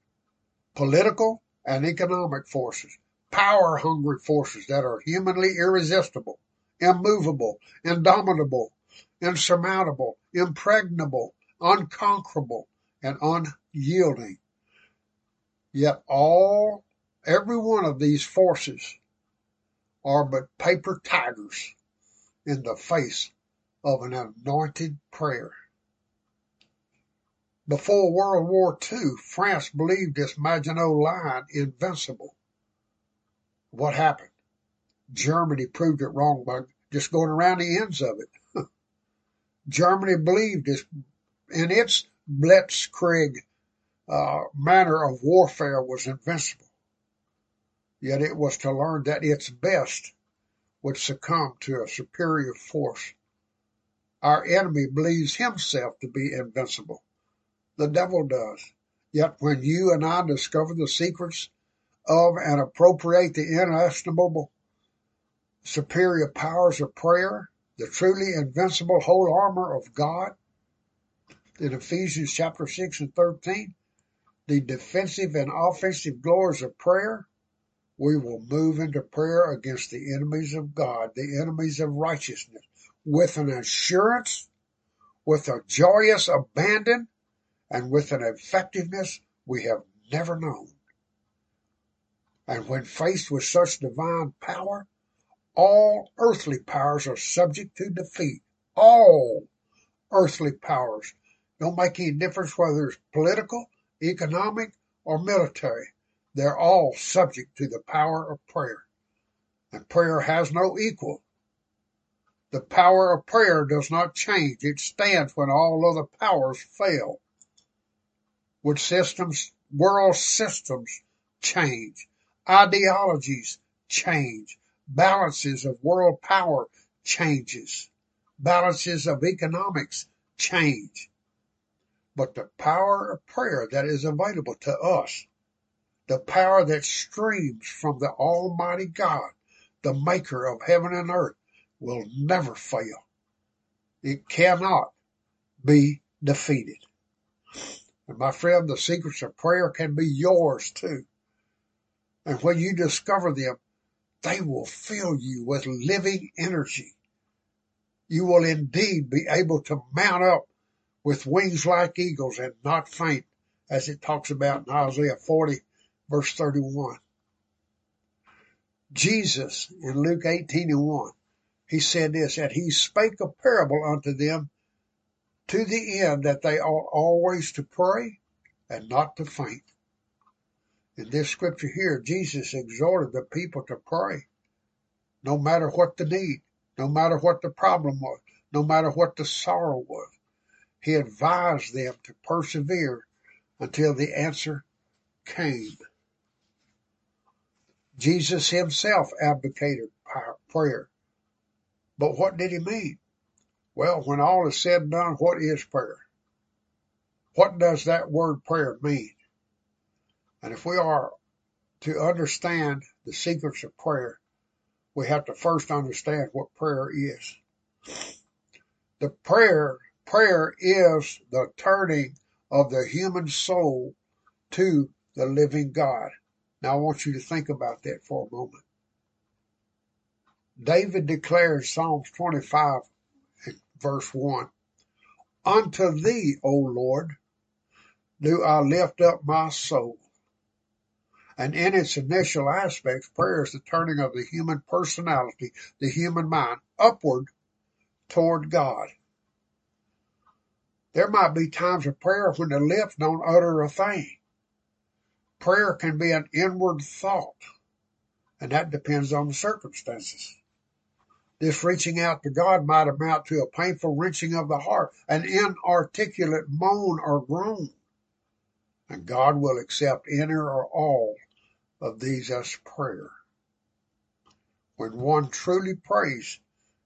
Political and economic forces, power-hungry forces that are humanly irresistible, immovable, indomitable, insurmountable, impregnable, unconquerable, and unyielding. Yet all, every one of these forces are but paper tigers in the face of an anointed prayer. Before World War II, France believed this Maginot Line invincible. What happened? Germany proved it wrong by just going around the ends of it. Germany believed this in its blitzkrieg uh, manner of warfare was invincible. Yet it was to learn that its best would succumb to a superior force. Our enemy believes himself to be invincible. The devil does. Yet when you and I discover the secrets of and appropriate the inestimable superior powers of prayer, the truly invincible whole armor of God, in Ephesians chapter 6 and 13, the defensive and offensive glories of prayer, we will move into prayer against the enemies of God, the enemies of righteousness, with an assurance, with a joyous abandon, and with an effectiveness we have never known. And when faced with such divine power, all earthly powers are subject to defeat. All earthly powers. Don't make any difference whether it's political, economic, or military. They're all subject to the power of prayer. And prayer has no equal. The power of prayer does not change. It stands when all other powers fail. When systems, world systems change, ideologies change, balances of world power changes, balances of economics change. But the power of prayer that is available to us, the power that streams from the Almighty God, the maker of heaven and earth, will never fail. It cannot be defeated. And my friend, the secrets of prayer can be yours too. And when you discover them, they will fill you with living energy. You will indeed be able to mount up with wings like eagles and not faint, as it talks about in Isaiah 40 verse 31. Jesus in Luke 18 and 1, he said this, and he spake a parable unto them to the end that they ought always to pray and not to faint. In this scripture here, Jesus exhorted the people to pray, no matter what the need, no matter what the problem was, no matter what the sorrow was. He advised them to persevere until the answer came. Jesus himself advocated prayer. But what did he mean? Well, when all is said and done, what is prayer? What does that word prayer mean? And if we are to understand the secrets of prayer, we have to first understand what prayer is. The prayer Prayer is the turning of the human soul to the living God. Now I want you to think about that for a moment. David declares Psalms 25 verse 1. Unto thee, O Lord, do I lift up my soul. And in its initial aspects, prayer is the turning of the human personality, the human mind, upward toward God. There might be times of prayer when the lips don't utter a thing. Prayer can be an inward thought, and that depends on the circumstances. This reaching out to God might amount to a painful wrenching of the heart, an inarticulate moan or groan. And God will accept any or all of these as prayer. When one truly prays,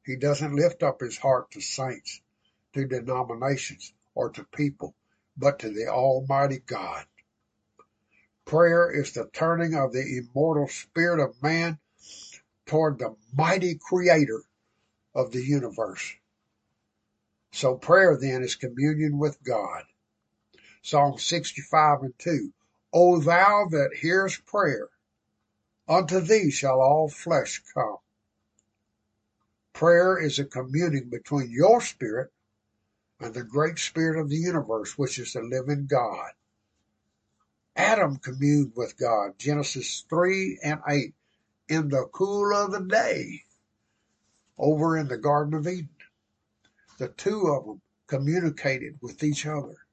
he doesn't lift up his heart to saints, to denominations, or to people, but to the Almighty God. Prayer is the turning of the immortal spirit of man toward the mighty creator of the universe. So prayer then is communion with God. Psalm 65 and 2. O thou that hearest prayer, unto thee shall all flesh come. Prayer is a communing between your spirit and the great spirit of the universe, which is the living God. Adam communed with God, Genesis 3 and 8, in the cool of the day over in the Garden of Eden. The two of them communicated with each other.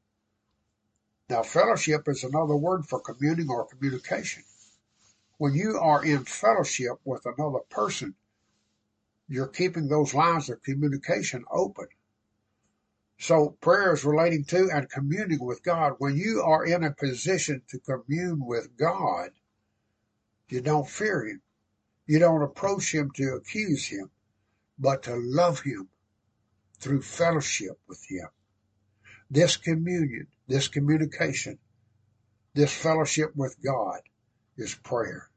Now, fellowship is another word for communing or communication. When you are in fellowship with another person, you're keeping those lines of communication open. So prayer is relating to and communing with God. When you are in a position to commune with God, you don't fear Him. You don't approach Him to accuse Him, but to love Him through fellowship with Him. This communion, this communication, this fellowship with God is prayer.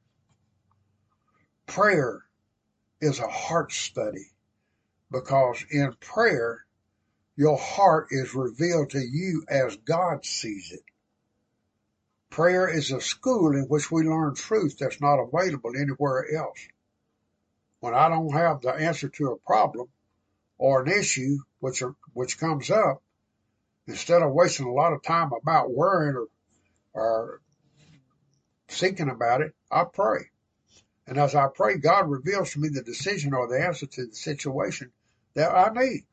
Prayer is a heart study because in prayer, your heart is revealed to you as God sees it. Prayer is a school in which we learn truth that's not available anywhere else. When I don't have the answer to a problem or an issue which are, which comes up, instead of wasting a lot of time about worrying or, or thinking about it, I pray. And as I pray, God reveals to me the decision or the answer to the situation that I need.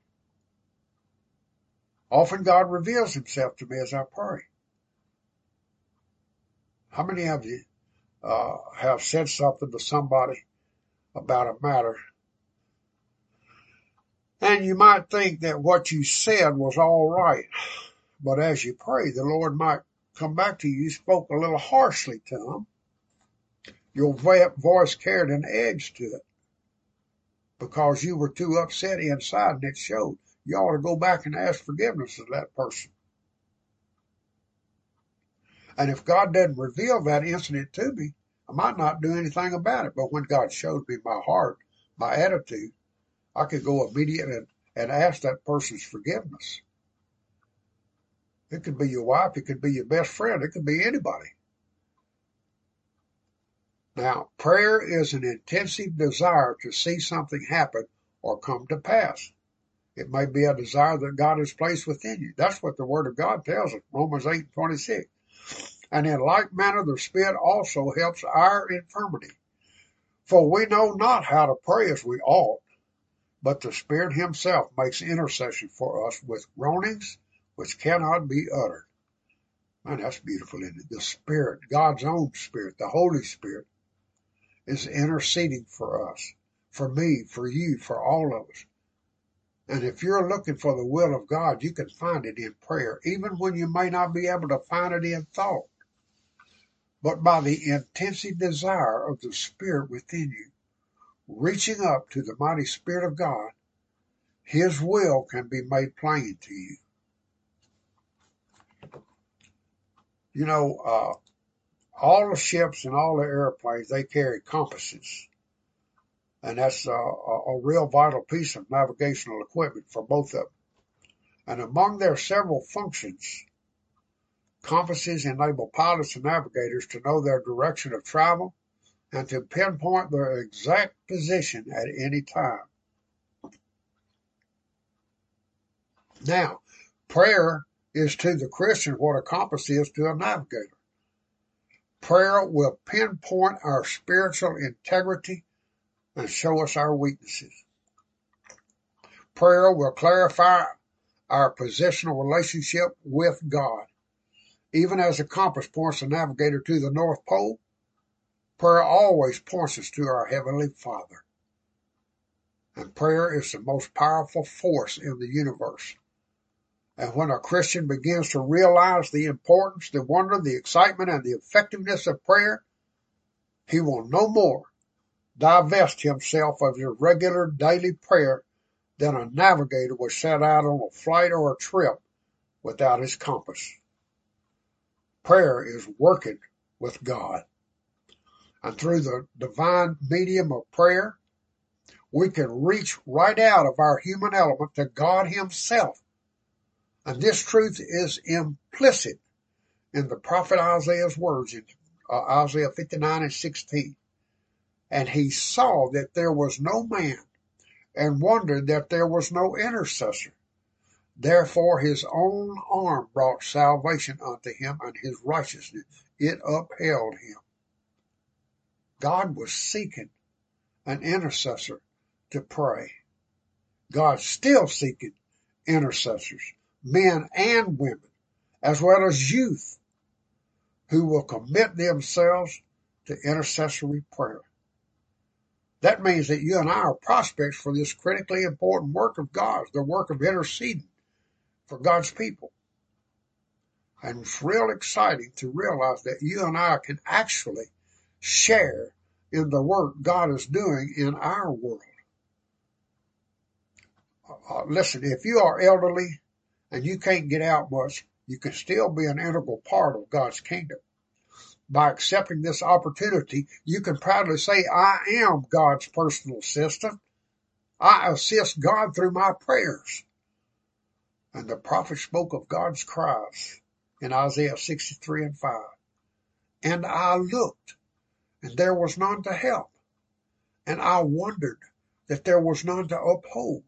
Often God reveals himself to me as I pray. How many of you uh, have said something to somebody about a matter and you might think that what you said was all right, but as you pray, the Lord might come back to you. You spoke a little harshly to him. Your voice carried an edge to it because you were too upset inside and it showed. You ought to go back and ask forgiveness of that person. And if God doesn't reveal that incident to me, I might not do anything about it. But when God showed me my heart, my attitude, I could go immediately and, and ask that person's forgiveness. It could be your wife, it could be your best friend, it could be anybody. Now, prayer is an intensive desire to see something happen or come to pass. It may be a desire that God has placed within you. That's what the Word of God tells us, Romans 8 26. And in like manner, the Spirit also helps our infirmity. For we know not how to pray as we ought, but the Spirit Himself makes intercession for us with groanings which cannot be uttered. Man, that's beautiful, isn't it? The Spirit, God's own Spirit, the Holy Spirit, is interceding for us, for me, for you, for all of us. And if you're looking for the will of God, you can find it in prayer, even when you may not be able to find it in thought. But by the intensive desire of the Spirit within you, reaching up to the mighty Spirit of God, His will can be made plain to you. You know, uh, all the ships and all the airplanes, they carry compasses. And that's a, a, a real vital piece of navigational equipment for both of them. And among their several functions, compasses enable pilots and navigators to know their direction of travel and to pinpoint their exact position at any time. Now, prayer is to the Christian what a compass is to a navigator. Prayer will pinpoint our spiritual integrity and show us our weaknesses. Prayer will clarify our positional relationship with God. Even as a compass points the navigator to the North Pole, prayer always points us to our Heavenly Father. And prayer is the most powerful force in the universe. And when a Christian begins to realize the importance, the wonder, the excitement, and the effectiveness of prayer, he will no more divest himself of his regular daily prayer than a navigator would set out on a flight or a trip without his compass. Prayer is working with God. And through the divine medium of prayer, we can reach right out of our human element to God Himself. And this truth is implicit in the prophet Isaiah's words in uh, Isaiah 59 and 16. And he saw that there was no man and wondered that there was no intercessor. Therefore his own arm brought salvation unto him and his righteousness it upheld him. God was seeking an intercessor to pray. God's still seeking intercessors, men and women, as well as youth, who will commit themselves to intercessory prayer. That means that you and I are prospects for this critically important work of God, the work of interceding for God's people. And it's real exciting to realize that you and I can actually share in the work God is doing in our world. Uh, listen, if you are elderly and you can't get out much, you can still be an integral part of God's kingdom by accepting this opportunity, you can proudly say, I am God's personal assistant. I assist God through my prayers. And the prophet spoke of God's cries in Isaiah 63 and 5. And I looked, and there was none to help. And I wondered that there was none to uphold.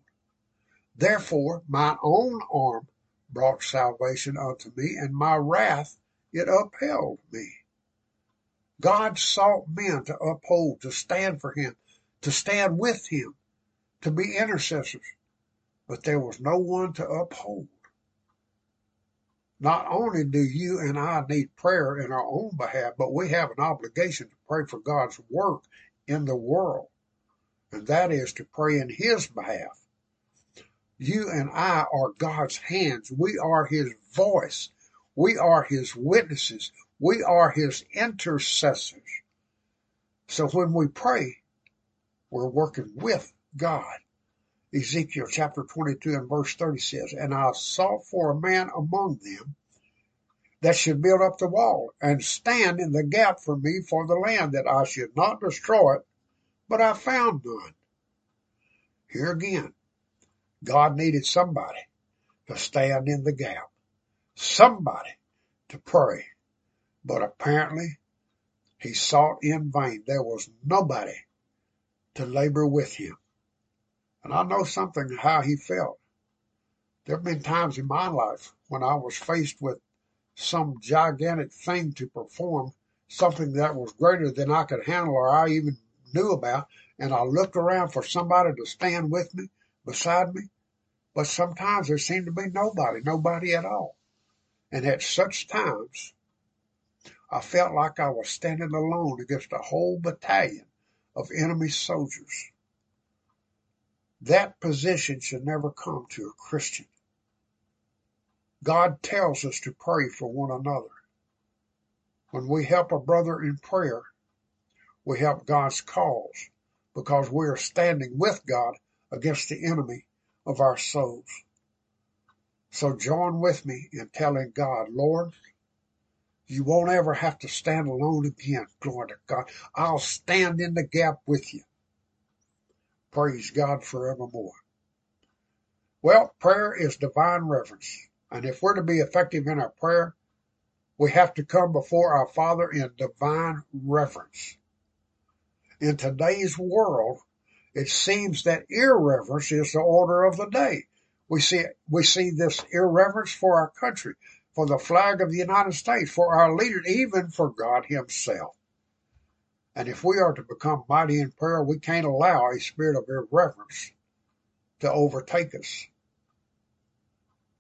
Therefore, my own arm brought salvation unto me, and my wrath it upheld me. God sought men to uphold, to stand for him, to stand with him, to be intercessors. But there was no one to uphold. Not only do you and I need prayer in our own behalf, but we have an obligation to pray for God's work in the world. And that is to pray in His behalf. You and I are God's hands. We are His voice. We are His witnesses. We are his intercessors. So when we pray, we're working with God. Ezekiel chapter 22 and verse 30 says, And I sought for a man among them that should build up the wall and stand in the gap for me for the land that I should not destroy it, but I found none. Here again, God needed somebody to stand in the gap, somebody to pray. But apparently he sought in vain. There was nobody to labor with him. And I know something how he felt. There have been times in my life when I was faced with some gigantic thing to perform, something that was greater than I could handle or I even knew about, and I looked around for somebody to stand with me, beside me. But sometimes there seemed to be nobody, nobody at all. And at such times, I felt like I was standing alone against a whole battalion of enemy soldiers. That position should never come to a Christian. God tells us to pray for one another. When we help a brother in prayer, we help God's cause because we are standing with God against the enemy of our souls. So join with me in telling God, Lord, you won't ever have to stand alone again. Glory to God. I'll stand in the gap with you. Praise God forevermore. Well, prayer is divine reverence. And if we're to be effective in our prayer, we have to come before our Father in divine reverence. In today's world, it seems that irreverence is the order of the day. We see, we see this irreverence for our country for the flag of the United States, for our leaders, even for God Himself. And if we are to become mighty in prayer, we can't allow a spirit of irreverence to overtake us.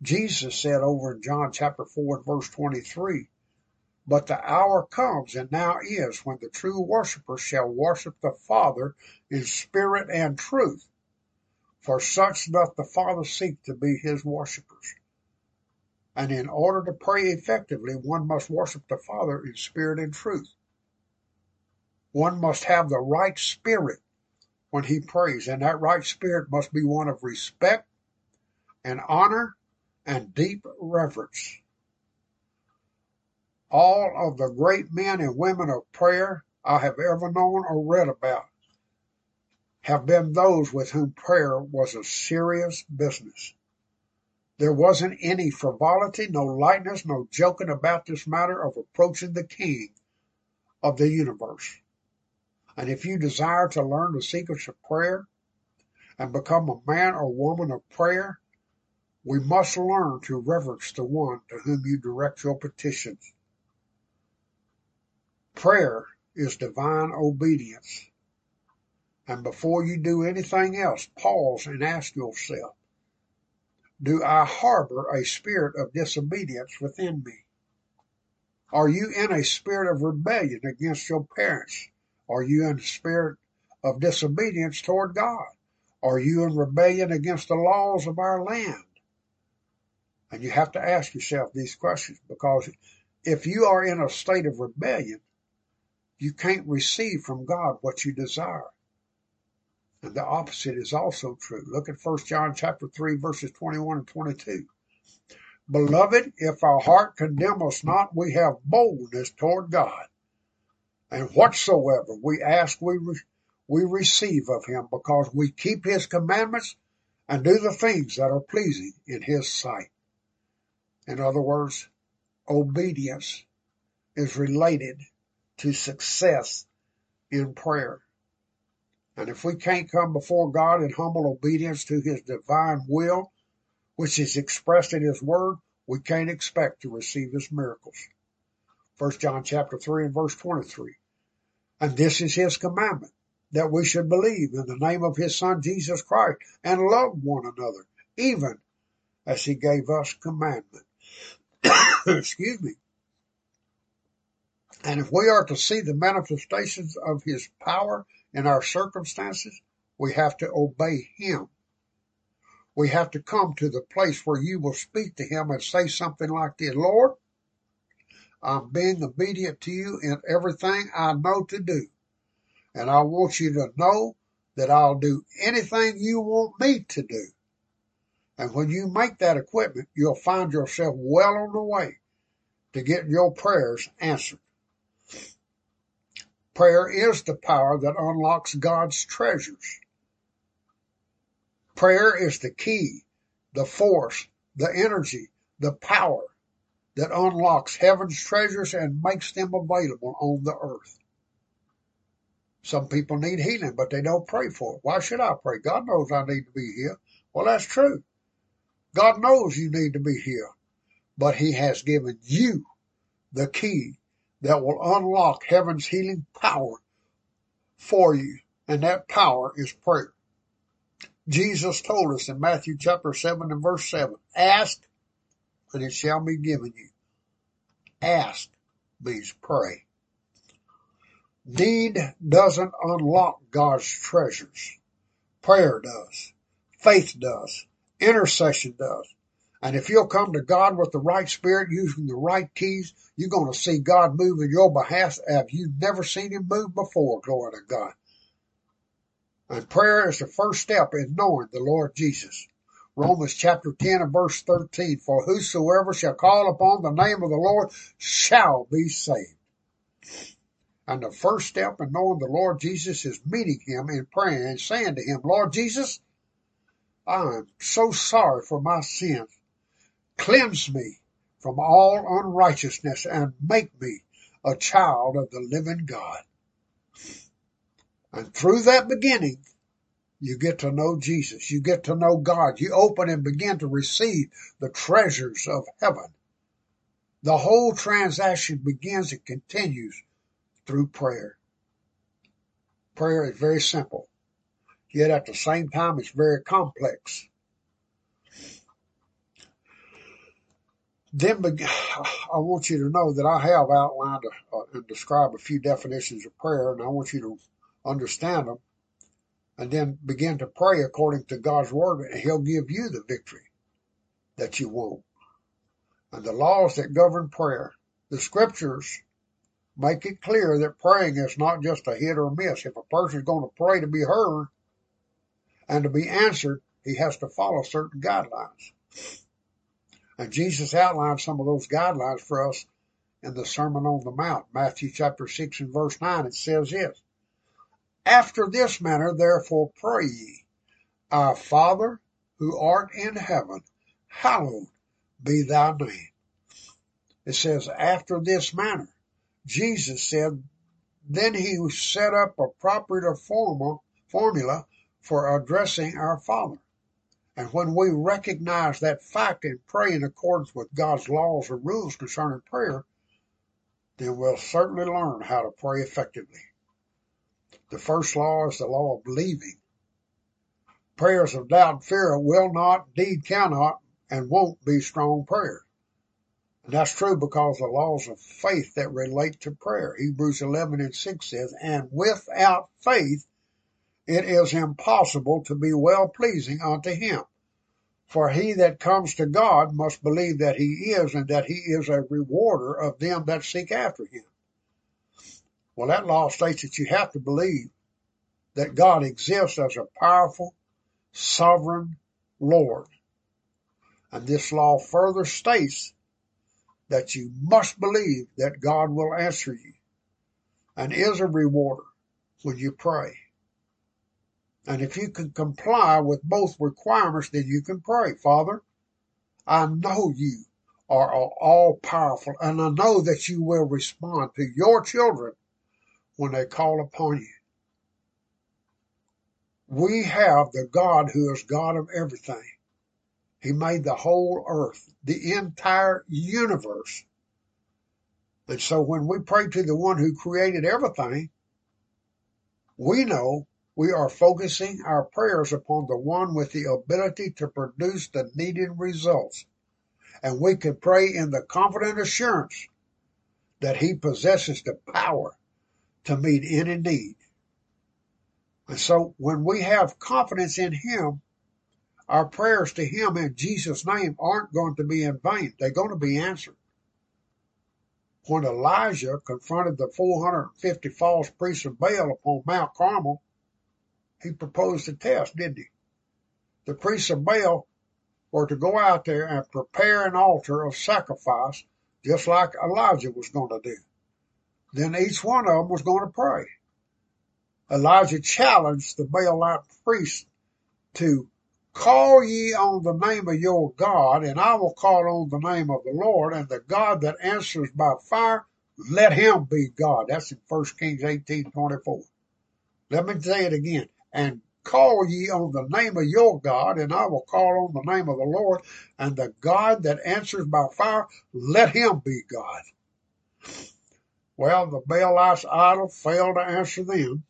Jesus said over in John chapter 4 and verse 23, But the hour comes, and now is, when the true worshippers shall worship the Father in spirit and truth. For such doth the Father seek to be his worshippers. And in order to pray effectively, one must worship the Father in spirit and truth. One must have the right spirit when he prays, and that right spirit must be one of respect and honor and deep reverence. All of the great men and women of prayer I have ever known or read about have been those with whom prayer was a serious business. There wasn't any frivolity, no lightness, no joking about this matter of approaching the King of the universe. And if you desire to learn the secrets of prayer and become a man or woman of prayer, we must learn to reverence the one to whom you direct your petitions. Prayer is divine obedience. And before you do anything else, pause and ask yourself, do I harbor a spirit of disobedience within me? Are you in a spirit of rebellion against your parents? Are you in a spirit of disobedience toward God? Are you in rebellion against the laws of our land? And you have to ask yourself these questions because if you are in a state of rebellion, you can't receive from God what you desire. And the opposite is also true. Look at 1 John chapter 3 verses 21 and 22. Beloved, if our heart condemn us not, we have boldness toward God. And whatsoever we ask, we, re- we receive of him because we keep his commandments and do the things that are pleasing in his sight. In other words, obedience is related to success in prayer. And if we can't come before God in humble obedience to his divine will, which is expressed in his word, we can't expect to receive his miracles. First John chapter 3 and verse 23. And this is his commandment, that we should believe in the name of his son Jesus Christ and love one another, even as he gave us commandment. Excuse me. And if we are to see the manifestations of his power in our circumstances, we have to obey him. We have to come to the place where you will speak to him and say something like this, Lord, I'm being obedient to you in everything I know to do. And I want you to know that I'll do anything you want me to do. And when you make that equipment, you'll find yourself well on the way to getting your prayers answered. Prayer is the power that unlocks God's treasures. Prayer is the key, the force, the energy, the power that unlocks heaven's treasures and makes them available on the earth. Some people need healing, but they don't pray for it. Why should I pray? God knows I need to be here. Well, that's true. God knows you need to be here, but He has given you the key that will unlock heaven's healing power for you. And that power is prayer. Jesus told us in Matthew chapter 7 and verse 7, ask and it shall be given you. Ask means pray. Need doesn't unlock God's treasures. Prayer does. Faith does. Intercession does. And if you'll come to God with the right spirit, using the right keys, you're going to see God move in your behalf as you've never seen him move before. Glory to God. And prayer is the first step in knowing the Lord Jesus. Romans chapter 10 and verse 13. For whosoever shall call upon the name of the Lord shall be saved. And the first step in knowing the Lord Jesus is meeting him in prayer and saying to him, Lord Jesus, I am so sorry for my sins. Cleanse me from all unrighteousness and make me a child of the living God. And through that beginning, you get to know Jesus. You get to know God. You open and begin to receive the treasures of heaven. The whole transaction begins and continues through prayer. Prayer is very simple, yet at the same time, it's very complex. Then I want you to know that I have outlined uh, and described a few definitions of prayer, and I want you to understand them and then begin to pray according to God's word, and He'll give you the victory that you want. And the laws that govern prayer, the scriptures make it clear that praying is not just a hit or miss. If a person is going to pray to be heard and to be answered, he has to follow certain guidelines. And Jesus outlined some of those guidelines for us in the Sermon on the Mount, Matthew chapter 6 and verse 9. It says this, After this manner, therefore, pray ye, Our Father who art in heaven, hallowed be thy name. It says, after this manner. Jesus said, then he set up a proper formula, for addressing our Father. And when we recognize that fact and pray in accordance with God's laws and rules concerning prayer, then we'll certainly learn how to pray effectively. The first law is the law of believing. Prayers of doubt and fear will not, indeed cannot, and won't be strong prayers. And that's true because the laws of faith that relate to prayer. Hebrews 11 and 6 says, and without faith, it is impossible to be well pleasing unto him. For he that comes to God must believe that he is and that he is a rewarder of them that seek after him. Well, that law states that you have to believe that God exists as a powerful, sovereign Lord. And this law further states that you must believe that God will answer you and is a rewarder when you pray. And if you can comply with both requirements, then you can pray. Father, I know you are all powerful and I know that you will respond to your children when they call upon you. We have the God who is God of everything. He made the whole earth, the entire universe. And so when we pray to the one who created everything, we know we are focusing our prayers upon the one with the ability to produce the needed results. And we can pray in the confident assurance that he possesses the power to meet any need. And so when we have confidence in him, our prayers to him in Jesus' name aren't going to be in vain. They're going to be answered. When Elijah confronted the 450 false priests of Baal upon Mount Carmel, he proposed a test, didn't he? The priests of Baal were to go out there and prepare an altar of sacrifice, just like Elijah was going to do. Then each one of them was going to pray. Elijah challenged the Baalite priest to call ye on the name of your God, and I will call on the name of the Lord, and the God that answers by fire, let him be God. That's in 1 Kings 18, 24. Let me say it again and call ye on the name of your God, and I will call on the name of the Lord, and the God that answers by fire, let him be God. Well, the Baalites idol failed to answer them.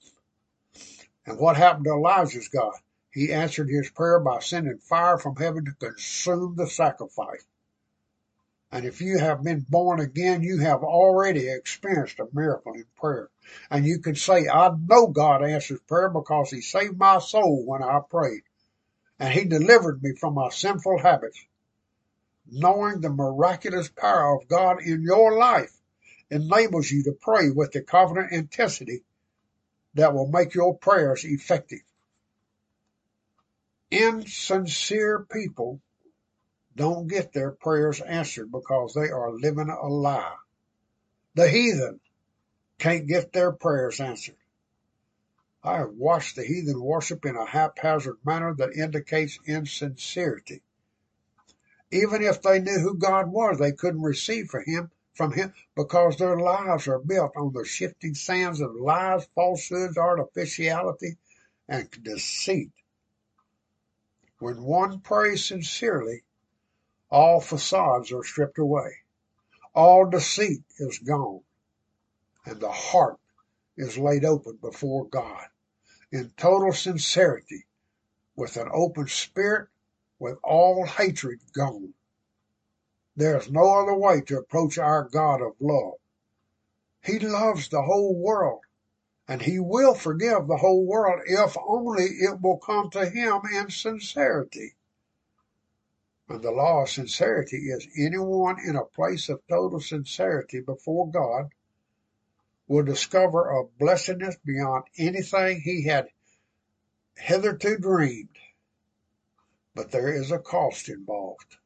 And what happened to Elijah's God? He answered his prayer by sending fire from heaven to consume the sacrifice. And if you have been born again, you have already experienced a miracle in prayer. And you can say, I know God answers prayer because he saved my soul when I prayed. And he delivered me from my sinful habits. Knowing the miraculous power of God in your life enables you to pray with the confident intensity that will make your prayers effective. Insincere people don't get their prayers answered because they are living a lie. The heathen can't get their prayers answered. I have watched the heathen worship in a haphazard manner that indicates insincerity. Even if they knew who God was, they couldn't receive for him from him because their lives are built on the shifting sands of lies, falsehoods, artificiality, and deceit. When one prays sincerely, all facades are stripped away. All deceit is gone. And the heart is laid open before God in total sincerity with an open spirit with all hatred gone. There is no other way to approach our God of love. He loves the whole world And he will forgive the whole world if only it will come to him in sincerity. And the law of sincerity is anyone in a place of total sincerity before God will discover a blessedness beyond anything he had hitherto dreamed. But there is a cost involved.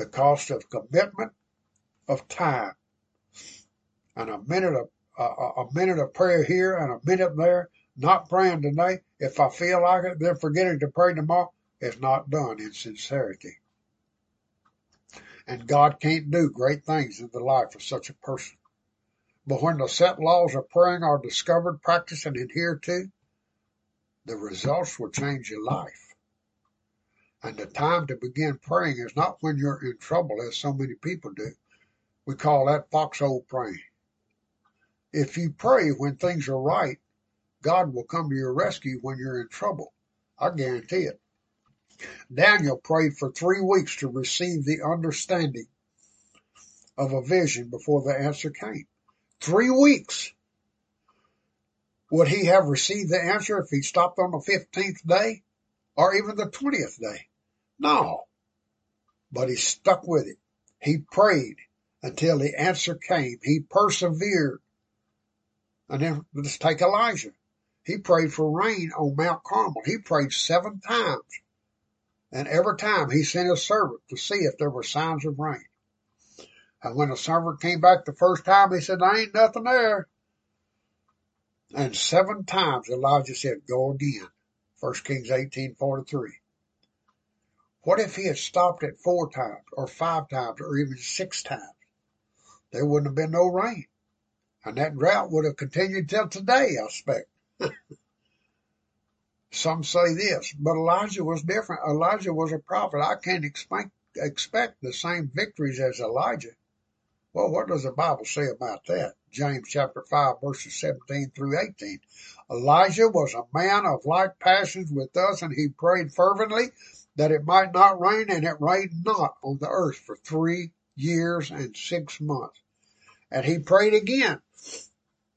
The cost of commitment of time and a minute of a, a minute of prayer here and a minute there, not praying today. If I feel like it, then forgetting to pray tomorrow. It's not done in sincerity. And God can't do great things in the life of such a person. But when the set laws of praying are discovered, practiced, and adhered to, the results will change your life. And the time to begin praying is not when you're in trouble, as so many people do. We call that foxhole praying. If you pray when things are right, God will come to your rescue when you're in trouble. I guarantee it. Daniel prayed for three weeks to receive the understanding of a vision before the answer came. Three weeks. Would he have received the answer if he stopped on the 15th day or even the 20th day? No. But he stuck with it. He prayed until the answer came. He persevered. And then let's take Elijah. He prayed for rain on Mount Carmel. He prayed seven times. And every time he sent his servant to see if there were signs of rain. And when the servant came back the first time, he said, there ain't nothing there. And seven times Elijah said, go again. 1 Kings 18:43. What if he had stopped at four times or five times or even six times? There wouldn't have been no rain. And that drought would have continued till today, I expect. Some say this, but Elijah was different. Elijah was a prophet. I can't expect, expect the same victories as Elijah. Well, what does the Bible say about that? James chapter 5 verses 17 through 18. Elijah was a man of like passions with us and he prayed fervently that it might not rain and it rained not on the earth for three years and six months. And he prayed again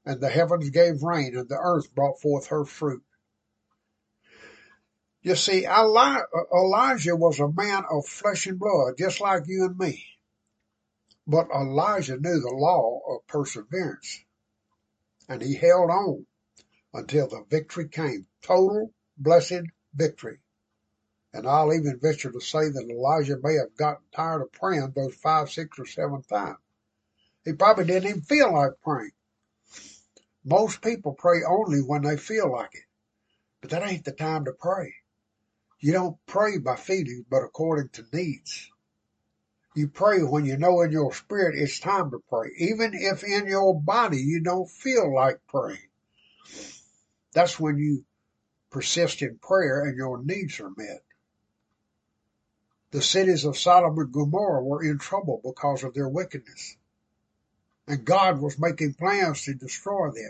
and the heavens gave rain and the earth brought forth her fruit. You see, Elijah was a man of flesh and blood, just like you and me. But Elijah knew the law of perseverance, and he held on until the victory came. Total blessed victory. And I'll even venture to say that Elijah may have gotten tired of praying those five, six, or seven times. He probably didn't even feel like praying. Most people pray only when they feel like it. But that ain't the time to pray. You don't pray by feelings, but according to needs. You pray when you know in your spirit it's time to pray, even if in your body you don't feel like praying. That's when you persist in prayer and your needs are met. The cities of Sodom and Gomorrah were in trouble because of their wickedness. And God was making plans to destroy them.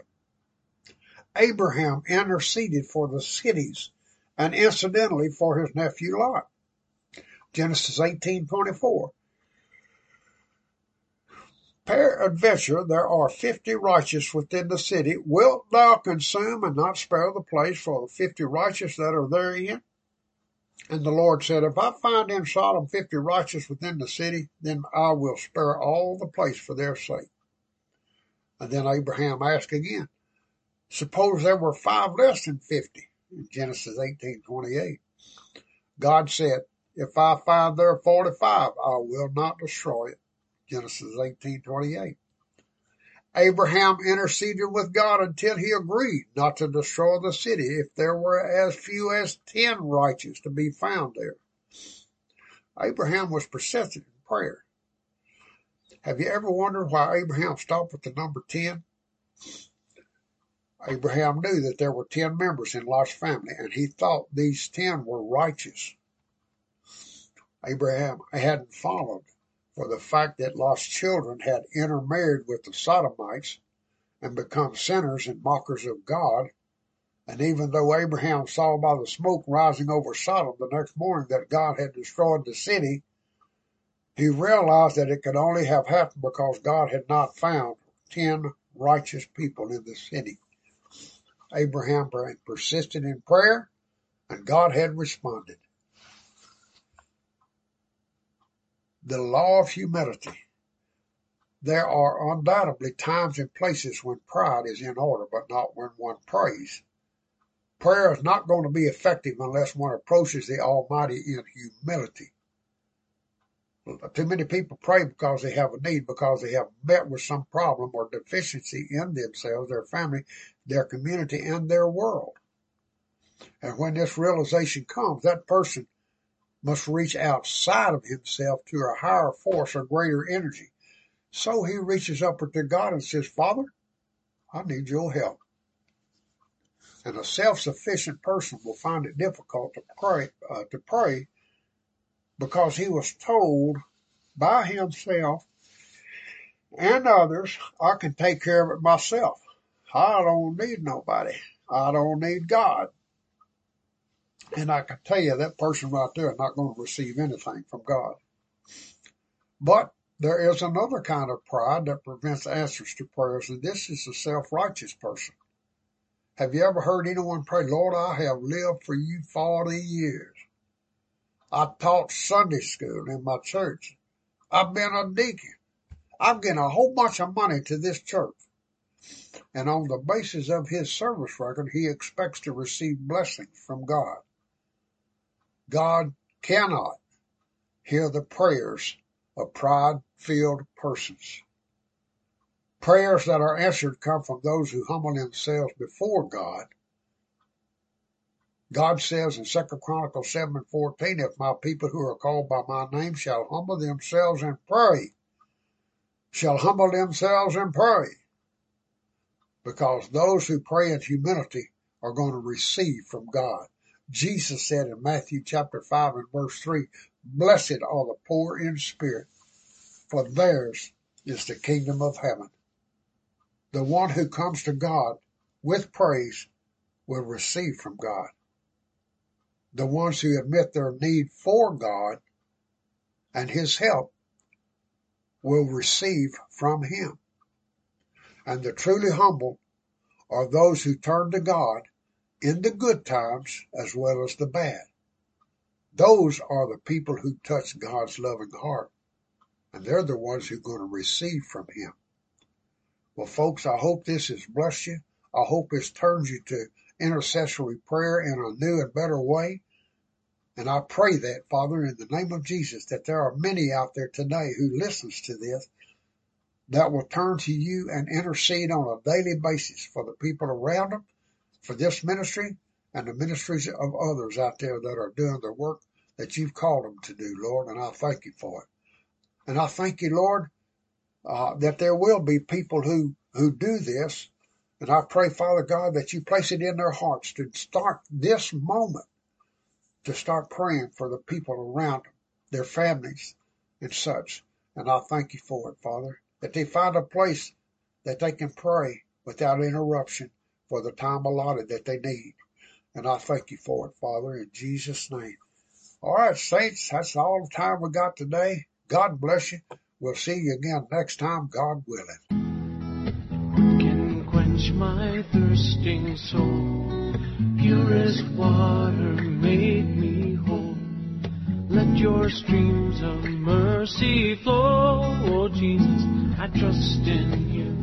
Abraham interceded for the cities and incidentally for his nephew Lot. Genesis 18:24. Peradventure there are fifty righteous within the city. Wilt thou consume and not spare the place for the fifty righteous that are therein? And the Lord said, If I find in Sodom fifty righteous within the city, then I will spare all the place for their sake. And then Abraham asked again, Suppose there were five less than fifty in Genesis 18:28. God said, "If I find there 45, I will not destroy it." Genesis 18:28. Abraham interceded with God until he agreed not to destroy the city if there were as few as 10 righteous to be found there. Abraham was persistent in prayer. Have you ever wondered why Abraham stopped with the number 10? Abraham knew that there were ten members in Lot's family, and he thought these ten were righteous. Abraham hadn't followed for the fact that Lot's children had intermarried with the Sodomites and become sinners and mockers of God. And even though Abraham saw by the smoke rising over Sodom the next morning that God had destroyed the city, he realized that it could only have happened because God had not found ten righteous people in the city. Abraham persisted in prayer and God had responded. The law of humility. There are undoubtedly times and places when pride is in order, but not when one prays. Prayer is not going to be effective unless one approaches the Almighty in humility. Too many people pray because they have a need, because they have met with some problem or deficiency in themselves, their family, their community, and their world. And when this realization comes, that person must reach outside of himself to a higher force or greater energy. So he reaches upward to God and says, Father, I need your help. And a self-sufficient person will find it difficult to pray, uh, to pray because he was told by himself and others, I can take care of it myself. I don't need nobody. I don't need God. And I can tell you that person right there is not going to receive anything from God. But there is another kind of pride that prevents answers to prayers, and this is a self-righteous person. Have you ever heard anyone pray, Lord, I have lived for you 40 years. I taught Sunday school in my church. I've been a deacon. I've given a whole bunch of money to this church. And on the basis of his service record, he expects to receive blessings from God. God cannot hear the prayers of pride filled persons. Prayers that are answered come from those who humble themselves before God God says in Second Chronicles seven and fourteen, if my people who are called by my name shall humble themselves and pray, shall humble themselves and pray. Because those who pray in humility are going to receive from God. Jesus said in Matthew chapter five and verse three, Blessed are the poor in spirit, for theirs is the kingdom of heaven. The one who comes to God with praise will receive from God the ones who admit their need for God and His help will receive from Him. And the truly humble are those who turn to God in the good times as well as the bad. Those are the people who touch God's loving heart. And they're the ones who are going to receive from Him. Well, folks, I hope this has blessed you. I hope this turns you to intercessory prayer in a new and better way. And I pray that, Father, in the name of Jesus, that there are many out there today who listens to this that will turn to you and intercede on a daily basis for the people around them, for this ministry, and the ministries of others out there that are doing the work that you've called them to do, Lord. And I thank you for it. And I thank you, Lord, uh, that there will be people who, who do this and I pray, Father God, that you place it in their hearts to start this moment to start praying for the people around them, their families and such. And I thank you for it, Father, that they find a place that they can pray without interruption for the time allotted that they need. And I thank you for it, Father, in Jesus' name. All right, saints, that's all the time we got today. God bless you. We'll see you again next time, God willing Can quench my thirsting soul. Pure as water made me whole. Let your streams of mercy flow. Oh Jesus, I trust in you.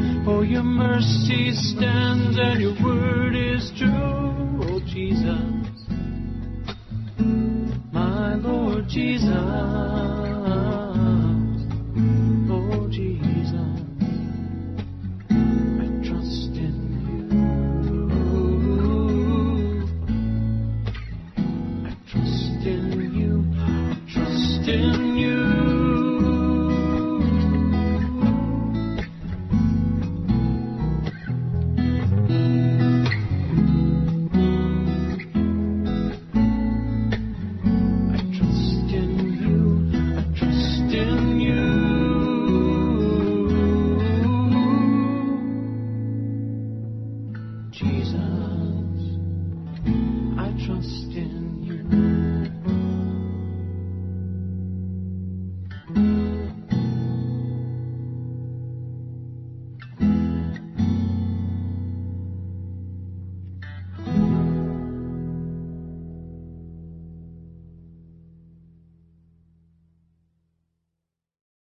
Oh, your mercy stands and your word is true. Oh, Jesus, my Lord Jesus.